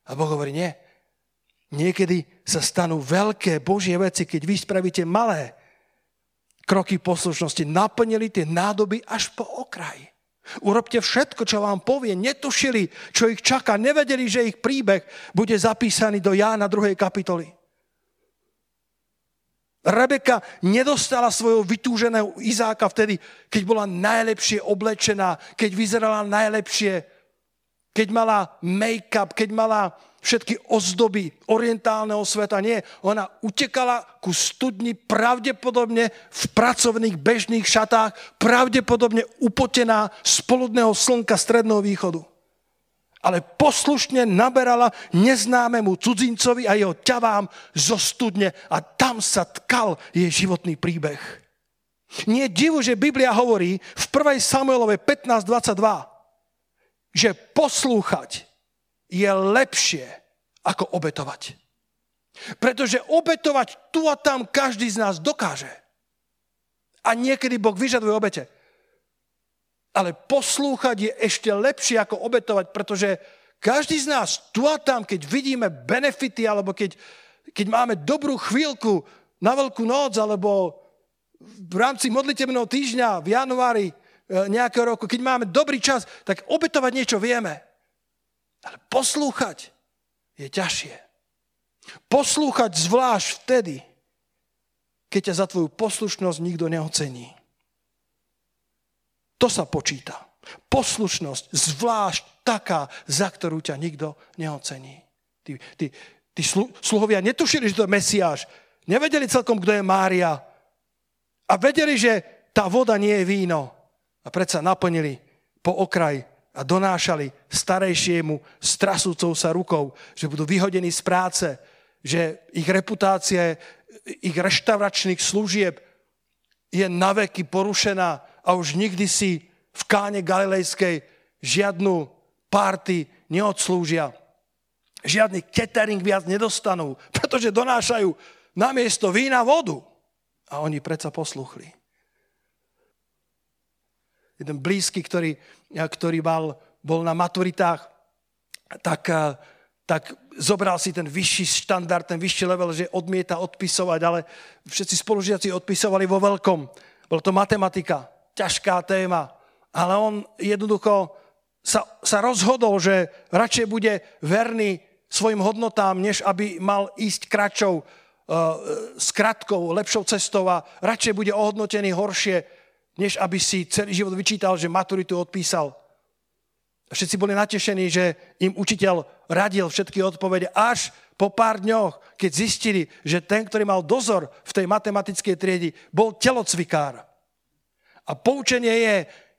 A Boh hovorí, nie, Niekedy sa stanú veľké Božie veci, keď vy spravíte malé kroky poslušnosti. Naplnili tie nádoby až po okraj. Urobte všetko, čo vám povie. Netušili, čo ich čaká. Nevedeli, že ich príbeh bude zapísaný do Jána 2. kapitoly. Rebeka nedostala svojho vytúženého Izáka vtedy, keď bola najlepšie oblečená, keď vyzerala najlepšie, keď mala make-up, keď mala všetky ozdoby orientálneho sveta. Nie, ona utekala ku studni pravdepodobne v pracovných bežných šatách, pravdepodobne upotená z poludného slnka stredného východu. Ale poslušne naberala neznámemu cudzincovi a jeho ťavám zo studne a tam sa tkal jej životný príbeh. Nie je divu, že Biblia hovorí v 1. Samuelovej 15.22, že poslúchať je lepšie ako obetovať. Pretože obetovať tu a tam každý z nás dokáže. A niekedy Boh vyžaduje obete. Ale poslúchať je ešte lepšie ako obetovať, pretože každý z nás tu a tam, keď vidíme benefity, alebo keď, keď máme dobrú chvíľku na Veľkú noc, alebo v rámci modlitebného týždňa v januári e, nejakého roku, keď máme dobrý čas, tak obetovať niečo vieme. Ale poslúchať je ťažšie. Poslúchať zvlášť vtedy, keď ťa za tvoju poslušnosť nikto neocení. To sa počíta. Poslušnosť, zvlášť taká, za ktorú ťa nikto neocení. Tí, tí, tí slu, sluhovia netušili, že to je Mesiáš. Nevedeli celkom, kto je Mária. A vedeli, že tá voda nie je víno. A predsa naplnili po okraj a donášali starejšiemu s trasúcou sa rukou, že budú vyhodení z práce, že ich reputácia ich reštauračných služieb je naveky porušená a už nikdy si v káne galilejskej žiadnu párty neodslúžia. Žiadny catering viac nedostanú, pretože donášajú namiesto vína vodu. A oni predsa posluchli. Jeden blízky, ktorý, ktorý mal, bol na maturitách, tak, tak zobral si ten vyšší štandard, ten vyšší level, že odmieta odpisovať, ale všetci spolužiaci odpisovali vo veľkom. Bola to matematika, ťažká téma, ale on jednoducho sa, sa rozhodol, že radšej bude verný svojim hodnotám, než aby mal ísť kračou, uh, skratkou, lepšou cestou a radšej bude ohodnotený horšie, než aby si celý život vyčítal, že maturitu odpísal. Všetci boli natešení, že im učiteľ radil všetky odpovede až po pár dňoch, keď zistili, že ten, ktorý mal dozor v tej matematickej triedi, bol telocvikár. A poučenie je,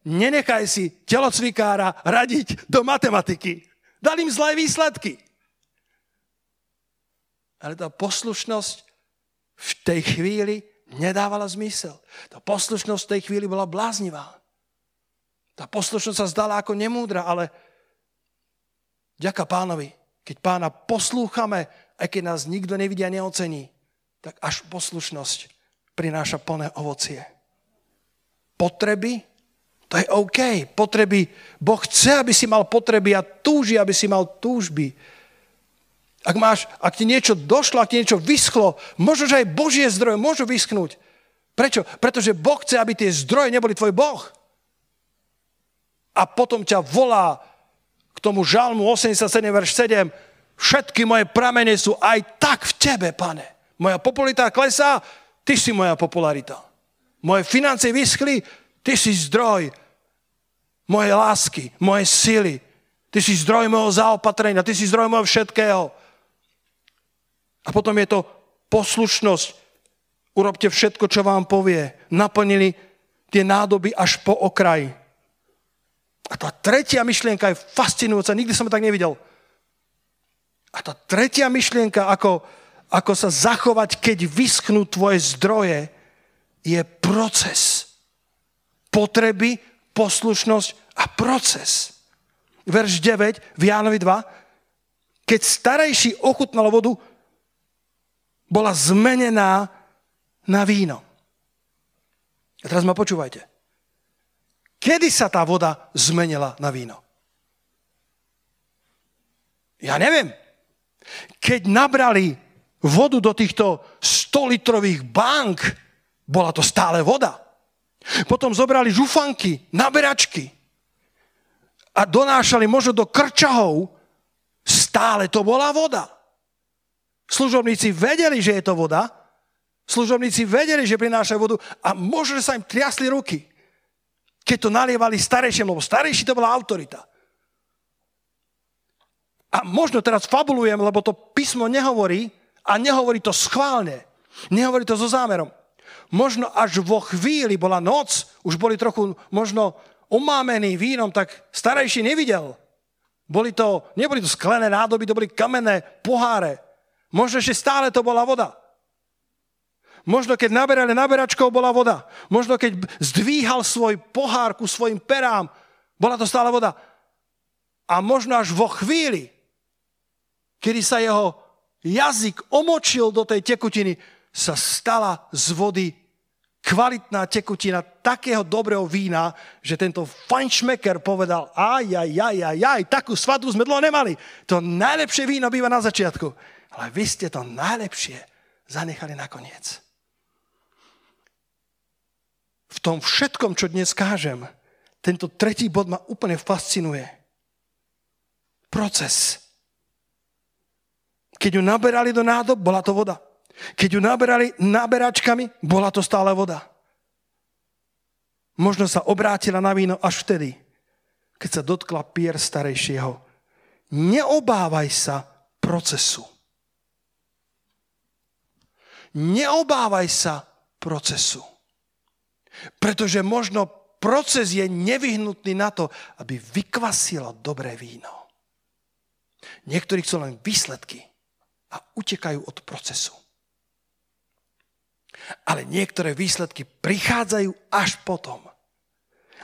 nenechaj si telocvikára radiť do matematiky. Dal im zlé výsledky. Ale tá poslušnosť v tej chvíli nedávala zmysel. Tá poslušnosť v tej chvíli bola bláznivá. Tá poslušnosť sa zdala ako nemúdra, ale ďaká pánovi, keď pána poslúchame, aj keď nás nikto nevidia a neocení, tak až poslušnosť prináša plné ovocie. Potreby, to je OK. Potreby, Boh chce, aby si mal potreby a túži, aby si mal túžby. Ak, máš, ak ti niečo došlo, ak ti niečo vyschlo, možno, že aj Božie zdroje môžu vyschnúť. Prečo? Pretože Boh chce, aby tie zdroje neboli tvoj Boh a potom ťa volá k tomu žalmu 87, verš 7. Všetky moje pramene sú aj tak v tebe, pane. Moja popularita klesá, ty si moja popularita. Moje financie vyschli, ty si zdroj mojej lásky, mojej sily. Ty si zdroj môjho zaopatrenia, ty si zdroj môjho všetkého. A potom je to poslušnosť. Urobte všetko, čo vám povie. Naplnili tie nádoby až po okraj. A tá tretia myšlienka je fascinujúca, nikdy som to tak nevidel. A tá tretia myšlienka, ako, ako sa zachovať, keď vyschnú tvoje zdroje, je proces. Potreby, poslušnosť a proces. Verš 9 v Jánovi 2. Keď starejší ochutnal vodu, bola zmenená na víno. A teraz ma počúvajte. Kedy sa tá voda zmenila na víno? Ja neviem. Keď nabrali vodu do týchto 100-litrových bank, bola to stále voda. Potom zobrali žufanky, naberačky a donášali možno do krčahov, stále to bola voda. Služobníci vedeli, že je to voda, služobníci vedeli, že prinášajú vodu a možno, že sa im triasli ruky keď to nalievali starejším, lebo starejší to bola autorita. A možno teraz fabulujem, lebo to písmo nehovorí a nehovorí to schválne. Nehovorí to so zámerom. Možno až vo chvíli bola noc, už boli trochu možno umámení vínom, tak starejší nevidel. Boli to, neboli to sklené nádoby, to boli kamenné poháre. Možno, že stále to bola voda. Možno keď naberali naberačkou, bola voda. Možno keď zdvíhal svoj pohár ku svojim perám, bola to stále voda. A možno až vo chvíli, kedy sa jeho jazyk omočil do tej tekutiny, sa stala z vody kvalitná tekutina takého dobrého vína, že tento fajnšmeker povedal, aj, aj, aj, aj, aj, takú svadbu sme dlho nemali. To najlepšie víno býva na začiatku. Ale vy ste to najlepšie zanechali nakoniec v tom všetkom, čo dnes kážem, tento tretí bod ma úplne fascinuje. Proces. Keď ju naberali do nádob, bola to voda. Keď ju naberali naberačkami, bola to stále voda. Možno sa obrátila na víno až vtedy, keď sa dotkla pier starejšieho. Neobávaj sa procesu. Neobávaj sa procesu. Pretože možno proces je nevyhnutný na to, aby vykvasilo dobré víno. Niektorí chcú len výsledky a utekajú od procesu. Ale niektoré výsledky prichádzajú až potom,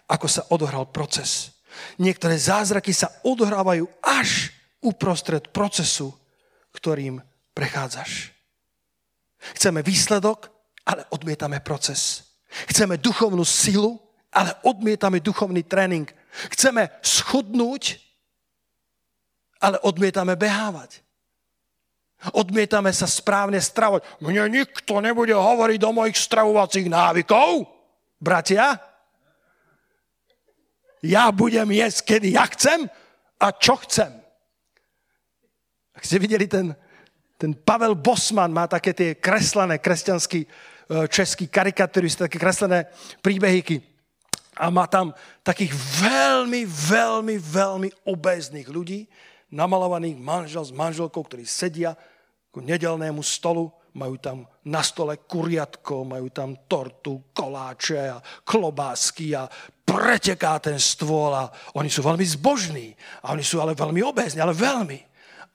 ako sa odohral proces. Niektoré zázraky sa odohrávajú až uprostred procesu, ktorým prechádzaš. Chceme výsledok, ale odmietame proces. Chceme duchovnú silu, ale odmietame duchovný tréning. Chceme schudnúť, ale odmietame behávať. Odmietame sa správne stravovať. Mne nikto nebude hovoriť do mojich stravovacích návykov, bratia. Ja budem jesť, kedy ja chcem a čo chcem. Ak ste videli ten, ten Pavel Bosman, má také tie kreslené kresťanský e, český karikaturist, také kreslené príbehyky. A má tam takých veľmi, veľmi, veľmi obéznych ľudí, namalovaných manžel s manželkou, ktorí sedia ku nedelnému stolu, majú tam na stole kuriatko, majú tam tortu, koláče a klobásky a preteká ten stôl a oni sú veľmi zbožní a oni sú ale veľmi obézni, ale veľmi.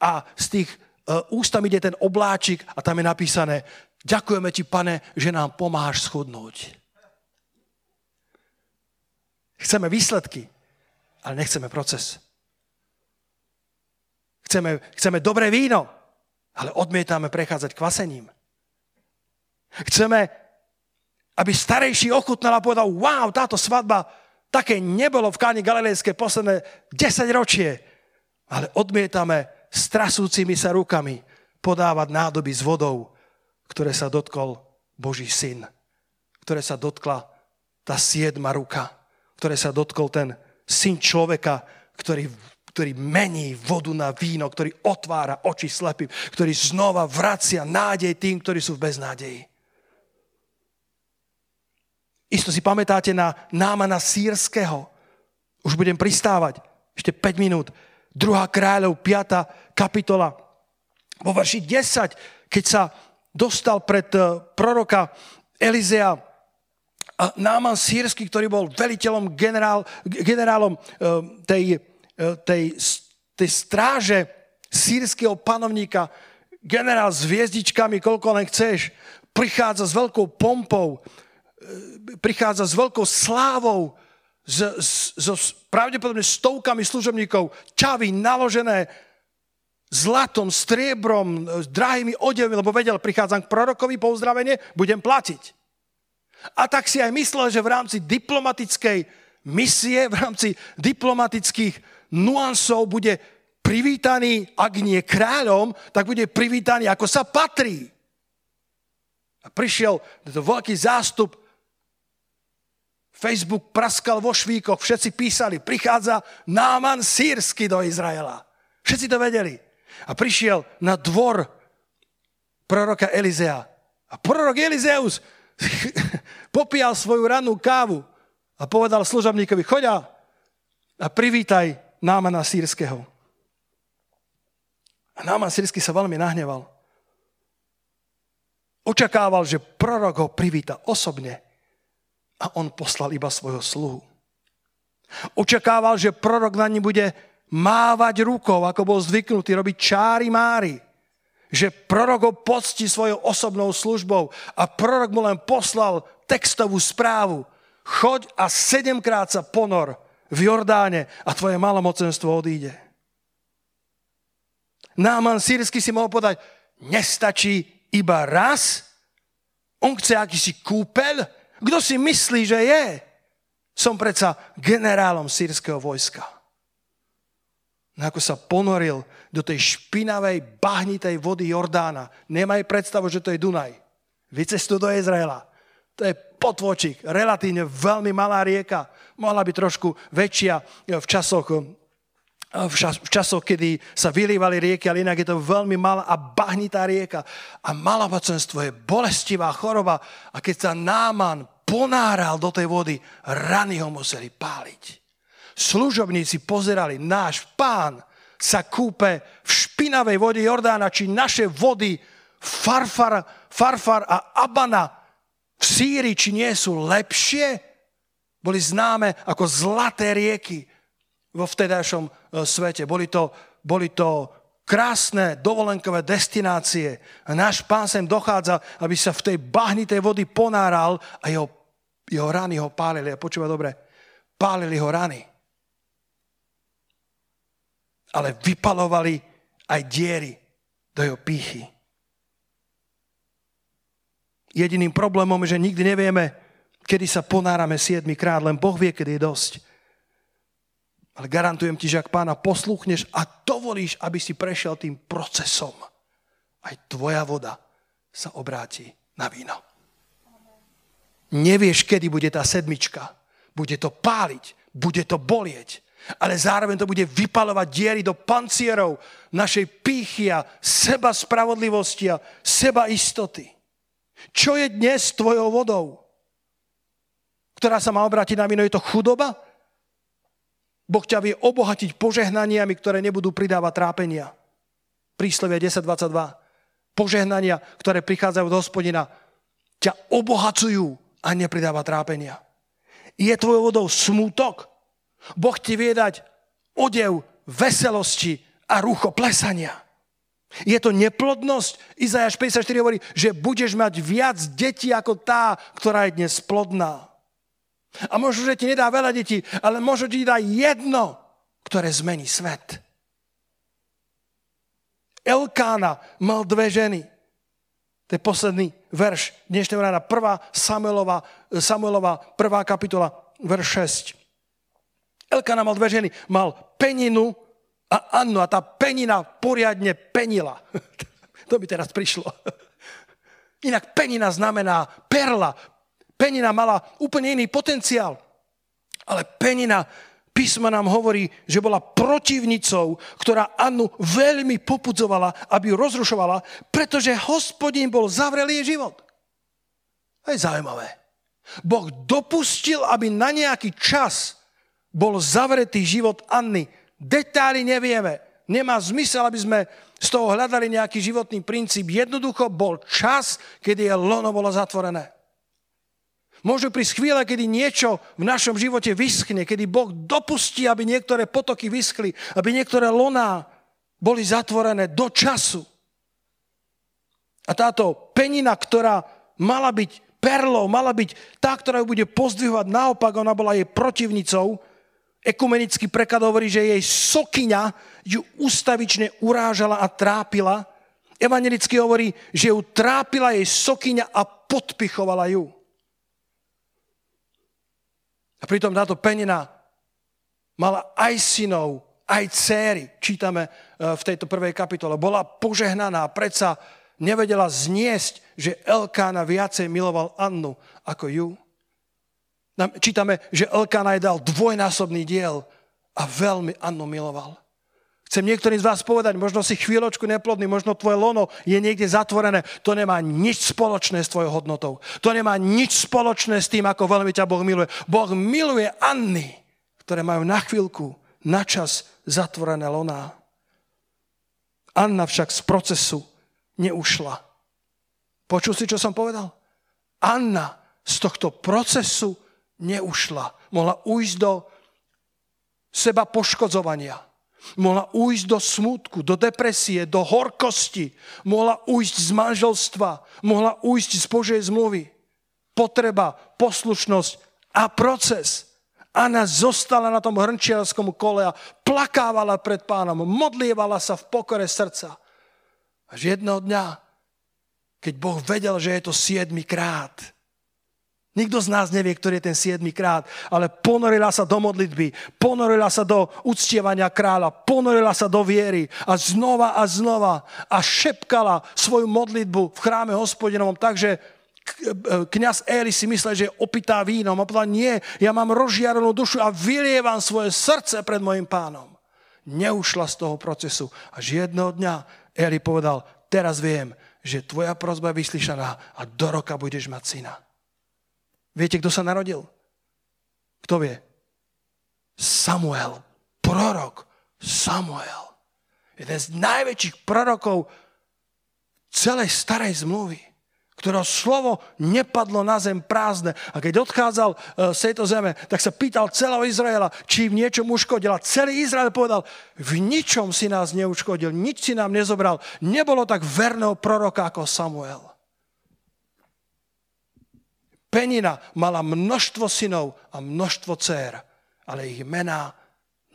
A z tých uh, úst tam ide ten obláčik a tam je napísané ďakujeme ti, pane, že nám pomáhaš schudnúť. Chceme výsledky, ale nechceme proces. Chceme, chceme dobré víno, ale odmietame prechádzať kvasením. Chceme, aby starejší ochutnal a povedal, wow, táto svadba také nebolo v Káni Galilejskej posledné 10 ročie. Ale odmietame s trasúcimi sa rukami podávať nádoby s vodou, ktoré sa dotkol Boží syn. Ktoré sa dotkla tá siedma ruka. Ktoré sa dotkol ten syn človeka, ktorý ktorý mení vodu na víno, ktorý otvára oči slepým, ktorý znova vracia nádej tým, ktorí sú v beznádeji. Isto si pamätáte na námana sírskeho. Už budem pristávať. Ešte 5 minút. Druhá kráľov, 5. kapitola. Vo verši 10, keď sa dostal pred eh, proroka Elizea Náman sírsky, ktorý bol veliteľom, generál, generálom eh, tej E, tej, tej stráže sírskeho panovníka, generál s hviezdičkami, koľko len chceš, prichádza s veľkou pompou, e, prichádza s veľkou slávou, so pravdepodobne stovkami služobníkov, čavy naložené zlatom, striebrom, s drahými odevmi, lebo vedel, prichádzam k prorokovi po uzdravenie, budem platiť. A tak si aj myslel, že v rámci diplomatickej misie, v rámci diplomatických nuansov bude privítaný, ak nie kráľom, tak bude privítaný, ako sa patrí. A prišiel tento veľký zástup, Facebook praskal vo švíkoch, všetci písali, prichádza Náman sírsky do Izraela. Všetci to vedeli. A prišiel na dvor proroka Elizea. A prorok Elizeus popíjal svoju rannú kávu a povedal služobníkovi, choďa a privítaj Námana sírskeho. A Náman sírsky sa veľmi nahneval. Očakával, že prorok ho privíta osobne a on poslal iba svojho sluhu. Očakával, že prorok na ním bude mávať rukou, ako bol zvyknutý robiť čári mári. Že prorok ho pocti svojou osobnou službou a prorok mu len poslal textovú správu. Choď a sedemkrát sa ponor v Jordáne a tvoje malomocenstvo odíde. Náman sírsky si mohol povedať, nestačí iba raz? On chce akýsi kúpeľ? Kto si myslí, že je? Som predsa generálom sírskeho vojska. No ako sa ponoril do tej špinavej, bahnitej vody Jordána. Nemaj predstavu, že to je Dunaj. Vycestuj do Izraela. To je potvočík, relatívne veľmi malá rieka. Mohla byť trošku väčšia v časoch, v, čas, v časoch, kedy sa vylívali rieky, ale inak je to veľmi malá a bahnitá rieka. A malovacenstvo je bolestivá choroba. A keď sa Náman ponáral do tej vody, rany ho museli páliť. Služobníci pozerali, náš pán sa kúpe v špinavej vode Jordána, či naše vody Farfar, Farfar a Abana v Sýrii, či nie sú lepšie, boli známe ako zlaté rieky vo vtedajšom e, svete. Boli to, boli to krásne dovolenkové destinácie. A náš pán sem dochádza, aby sa v tej bahnitej vody ponáral a jeho, jeho rany ho pálili. A počúva dobre, pálili ho rany. ale vypalovali aj diery do jeho pýchy. Jediným problémom je, že nikdy nevieme, kedy sa ponárame siedmikrát, len Boh vie, kedy je dosť. Ale garantujem ti, že ak pána posluchneš a dovolíš, aby si prešiel tým procesom, aj tvoja voda sa obráti na víno. Nevieš, kedy bude tá sedmička. Bude to páliť, bude to bolieť, ale zároveň to bude vypalovať diery do pancierov našej pýchy a seba spravodlivosti a seba istoty. Čo je dnes tvojou vodou, ktorá sa má obrátiť na víno? Je to chudoba? Boh ťa vie obohatiť požehnaniami, ktoré nebudú pridávať trápenia. Príslovie 10.22. Požehnania, ktoré prichádzajú od hospodina, ťa obohacujú a nepridáva trápenia. Je tvojou vodou smútok? Boh ti vie dať odev veselosti a rucho plesania. Je to neplodnosť? Izajáš 54 hovorí, že budeš mať viac detí ako tá, ktorá je dnes plodná. A možno, že ti nedá veľa detí, ale možno ti dá jedno, ktoré zmení svet. Elkána mal dve ženy. To je posledný verš dnešného rána. Prvá Samuelova, Samuelova prvá kapitola, verš 6. Elkána mal dve ženy. Mal Peninu a Annu. A tá Penina poriadne penila. to by teraz prišlo. Inak penina znamená perla. Penina mala úplne iný potenciál. Ale penina Písma nám hovorí, že bola protivnicou, ktorá Annu veľmi popudzovala, aby ju rozrušovala, pretože hospodín bol zavrel jej život. To je zaujímavé. Boh dopustil, aby na nejaký čas bol zavretý život Anny. Detály nevieme. Nemá zmysel, aby sme z toho hľadali nejaký životný princíp. Jednoducho bol čas, kedy je lono bolo zatvorené. Môžu prísť chvíle, kedy niečo v našom živote vyschne, kedy Boh dopustí, aby niektoré potoky vyschli, aby niektoré loná boli zatvorené do času. A táto penina, ktorá mala byť perlou, mala byť tá, ktorá ju bude pozdvihovať, naopak ona bola jej protivnicou. Ekumenický preklad hovorí, že jej sokyňa ju ustavične urážala a trápila. Evangelicky hovorí, že ju trápila jej sokyňa a podpichovala ju. A pritom táto penina mala aj synov, aj céry, čítame e, v tejto prvej kapitole. Bola požehnaná, predsa nevedela zniesť, že Elkána viacej miloval Annu ako ju. Čítame, že Elkána jej dal dvojnásobný diel a veľmi Annu miloval. Chcem niektorým z vás povedať, možno si chvíľočku neplodný, možno tvoje lono je niekde zatvorené. To nemá nič spoločné s tvojou hodnotou. To nemá nič spoločné s tým, ako veľmi ťa Boh miluje. Boh miluje Anny, ktoré majú na chvíľku, na čas zatvorené loná. Anna však z procesu neušla. Počul si, čo som povedal? Anna z tohto procesu neušla. Mohla ujsť do seba poškodzovania Mohla ujsť do smutku, do depresie, do horkosti. Mohla ujsť z manželstva. Mohla ujsť z Božej zmluvy. Potreba, poslušnosť a proces. Anna zostala na tom hrnčiarskom kole a plakávala pred pánom. Modlievala sa v pokore srdca. Až jedného dňa, keď Boh vedel, že je to siedmi krát, Nikto z nás nevie, ktorý je ten siedmy krát, ale ponorila sa do modlitby, ponorila sa do uctievania kráľa, ponorila sa do viery a znova a znova a šepkala svoju modlitbu v chráme hospodinovom takže kniaz Eli si myslel, že je opitá vínom a povedal, nie, ja mám rozžiarenú dušu a vylievam svoje srdce pred mojim pánom. Neušla z toho procesu. Až jedného dňa Eli povedal, teraz viem, že tvoja prozba je vyslyšaná a do roka budeš mať syna. Viete, kto sa narodil? Kto vie? Samuel, prorok Samuel. Jeden z najväčších prorokov celej starej zmluvy, ktorého slovo nepadlo na zem prázdne. A keď odchádzal e, z tejto zeme, tak sa pýtal celého Izraela, či v niečom. A celý Izrael povedal, v ničom si nás neuškodil, nič si nám nezobral. Nebolo tak verného proroka ako Samuel. Penina mala množstvo synov a množstvo dcer, ale ich mená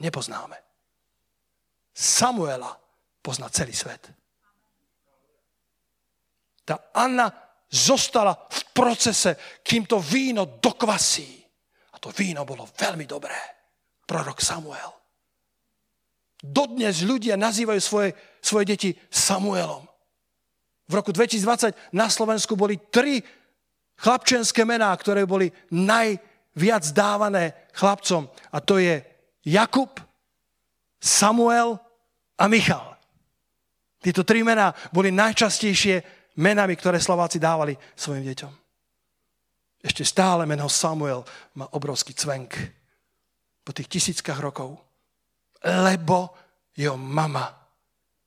nepoznáme. Samuela pozná celý svet. Tá Anna zostala v procese, kým to víno dokvasí. A to víno bolo veľmi dobré. Prorok Samuel. Dodnes ľudia nazývajú svoje, svoje deti Samuelom. V roku 2020 na Slovensku boli tri chlapčenské mená, ktoré boli najviac dávané chlapcom. A to je Jakub, Samuel a Michal. Tieto tri mená boli najčastejšie menami, ktoré Slováci dávali svojim deťom. Ešte stále meno Samuel má obrovský cvenk po tých tisíckach rokov, lebo jeho mama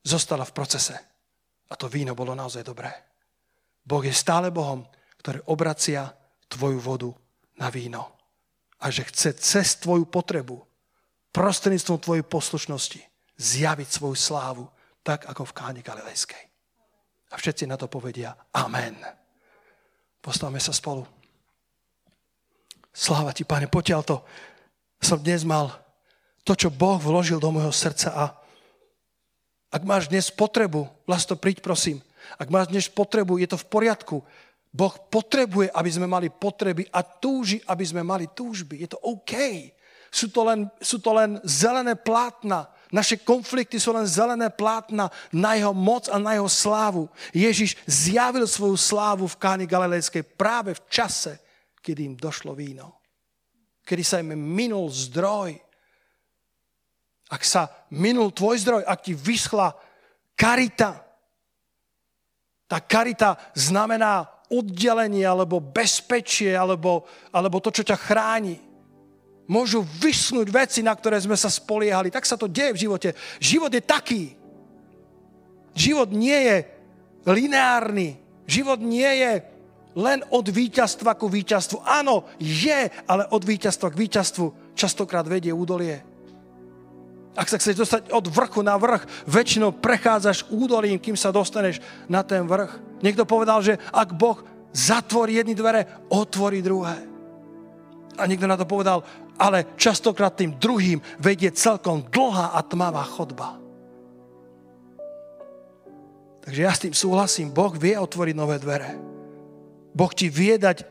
zostala v procese. A to víno bolo naozaj dobré. Boh je stále Bohom, ktorý obracia tvoju vodu na víno. A že chce cez tvoju potrebu, prostredníctvom tvojej poslušnosti, zjaviť svoju slávu, tak ako v káni Galilejskej. A všetci na to povedia Amen. Postavme sa spolu. Sláva ti, Pane, potiaľ to som dnes mal to, čo Boh vložil do môjho srdca a ak máš dnes potrebu, vlasto príď prosím, ak máš dnes potrebu, je to v poriadku. Boh potrebuje, aby sme mali potreby a túži, aby sme mali túžby. Je to OK. Sú to len, sú to len zelené plátna, naše konflikty sú len zelené plátna na jeho moc a na jeho slávu. Ježiš zjavil svoju slávu v Káni Galilejskej práve v čase, kedy im došlo víno. Kedy sa im minul zdroj. Ak sa minul tvoj zdroj, ak ti vyschla karita, tá karita znamená oddelenie, alebo bezpečie, alebo, alebo to, čo ťa chráni môžu vysnúť veci, na ktoré sme sa spoliehali. Tak sa to deje v živote. Život je taký. Život nie je lineárny. Život nie je len od víťazstva ku víťazstvu. Áno, je, ale od víťazstva k víťazstvu častokrát vedie údolie. Ak sa chceš dostať od vrchu na vrch, väčšinou prechádzaš údolím, kým sa dostaneš na ten vrch. Niekto povedal, že ak Boh zatvorí jedny dvere, otvorí druhé. A niekto na to povedal, ale častokrát tým druhým vedie celkom dlhá a tmavá chodba. Takže ja s tým súhlasím. Boh vie otvoriť nové dvere. Boh ti vie dať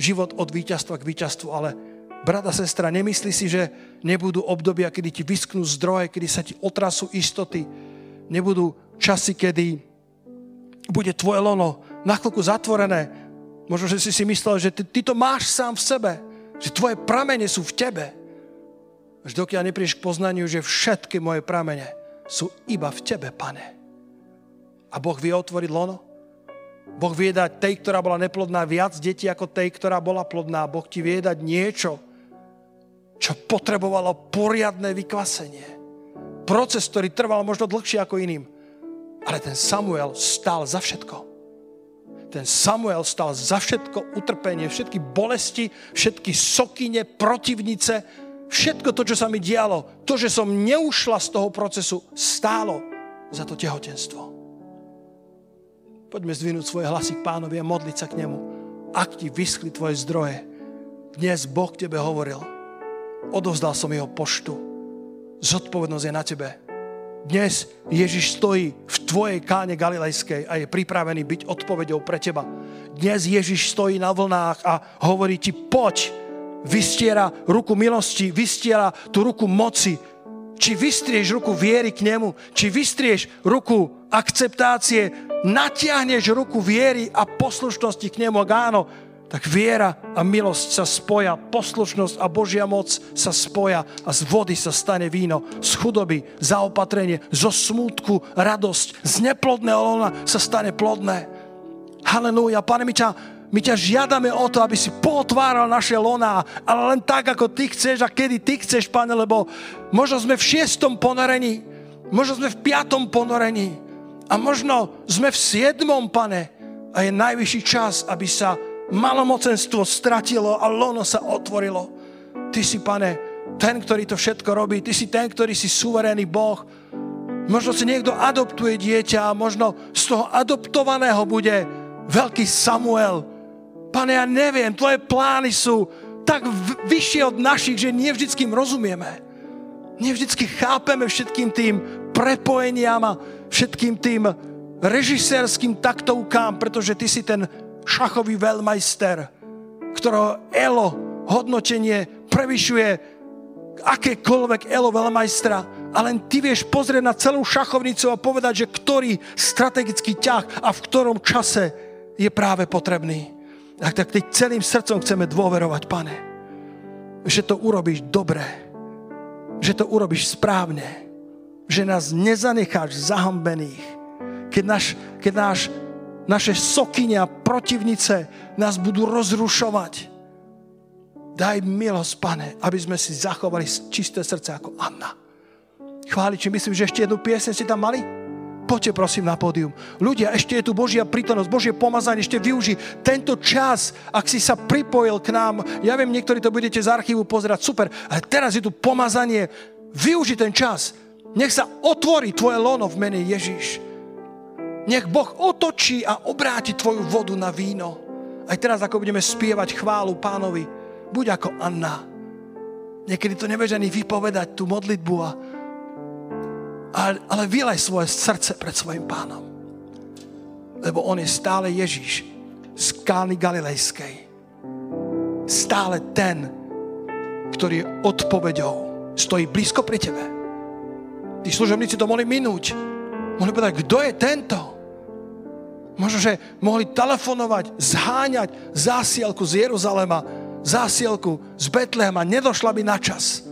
život od víťazstva k víťazstvu, ale brata, sestra, nemyslí si, že nebudú obdobia, kedy ti vysknú zdroje, kedy sa ti otrasú istoty. Nebudú časy, kedy bude tvoje lono na chvíľku zatvorené. Možno, že si si myslel, že ty, ty to máš sám v sebe. Že tvoje pramene sú v tebe. Až dokiaľ neprídeš k poznaniu, že všetky moje pramene sú iba v tebe, pane. A Boh vie otvoriť lono? Boh vie dať tej, ktorá bola neplodná, viac detí ako tej, ktorá bola plodná. Boh ti vie dať niečo, čo potrebovalo poriadne vykvasenie. Proces, ktorý trval možno dlhšie ako iným. Ale ten Samuel stál za všetko ten Samuel stal za všetko utrpenie, všetky bolesti, všetky sokine, protivnice, všetko to, čo sa mi dialo, to, že som neušla z toho procesu, stálo za to tehotenstvo. Poďme zdvinúť svoje hlasy k pánovi a modliť sa k nemu. Ak ti vyschli tvoje zdroje, dnes Boh tebe hovoril, odovzdal som jeho poštu, zodpovednosť je na tebe, dnes Ježiš stojí v tvojej káne galilejskej a je pripravený byť odpovedou pre teba. Dnes Ježiš stojí na vlnách a hovorí ti, poď, vystiera ruku milosti, vystiera tú ruku moci. Či vystrieš ruku viery k nemu, či vystrieš ruku akceptácie, natiahneš ruku viery a poslušnosti k nemu, ak áno, tak viera a milosť sa spoja, poslušnosť a Božia moc sa spoja a z vody sa stane víno, z chudoby, zaopatrenie, zo smútku, radosť, z neplodného lona sa stane plodné. Halelúja, Pane, my ťa, my ťa žiadame o to, aby si potváral naše loná, ale len tak, ako Ty chceš a kedy Ty chceš, Pane, lebo možno sme v šiestom ponorení, možno sme v piatom ponorení a možno sme v siedmom, Pane, a je najvyšší čas, aby sa malomocenstvo stratilo a lono sa otvorilo. Ty si, pane, ten, ktorý to všetko robí. Ty si ten, ktorý si suverénny Boh. Možno si niekto adoptuje dieťa a možno z toho adoptovaného bude veľký Samuel. Pane, ja neviem, tvoje plány sú tak vyššie od našich, že im rozumieme. nevždycky chápeme všetkým tým prepojeniam a všetkým tým režisérským taktovkám, pretože ty si ten šachový veľmajster, ktorého elo hodnotenie prevyšuje akékoľvek elo veľmajstra a len ty vieš pozrieť na celú šachovnicu a povedať, že ktorý strategický ťah a v ktorom čase je práve potrebný. Tak, tak teď celým srdcom chceme dôverovať, pane, že to urobíš dobre, že to urobíš správne, že nás nezanecháš zahambených, keď, naš, keď náš, naše sokyne a protivnice nás budú rozrušovať. Daj milosť, pane, aby sme si zachovali čisté srdce ako Anna. Chváliči, myslím, že ešte jednu piesň ste tam mali? Poďte prosím na pódium. Ľudia, ešte je tu Božia prítomnosť, Božie pomazanie, ešte využi tento čas, ak si sa pripojil k nám. Ja viem, niektorí to budete z archívu pozerať, super, ale teraz je tu pomazanie. Využi ten čas. Nech sa otvorí tvoje lono v mene Ježíš. Nech Boh otočí a obráti tvoju vodu na víno. Aj teraz, ako budeme spievať chválu pánovi, buď ako Anna. Niekedy to nevieš ani vypovedať, tú modlitbu, a, ale, ale vylaj svoje srdce pred svojim pánom. Lebo on je stále Ježíš z Kány Galilejskej. Stále ten, ktorý je odpoveďou. Stojí blízko pri tebe. Tí služobníci to mohli minúť Mohli povedať, kto je tento? Možno, že mohli telefonovať, zháňať zásielku z Jeruzalema, zásielku z Betlehema, nedošla by na čas.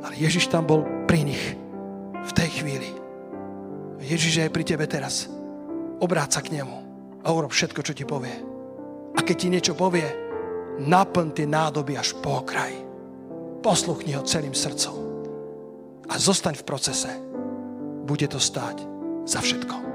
Ale Ježiš tam bol pri nich v tej chvíli. Ježiš je pri tebe teraz. Obráť sa k nemu a urob všetko, čo ti povie. A keď ti niečo povie, naplň tie nádoby až po okraj. Posluchni ho celým srdcom. A zostaň v procese. Bude to stáť za všetko.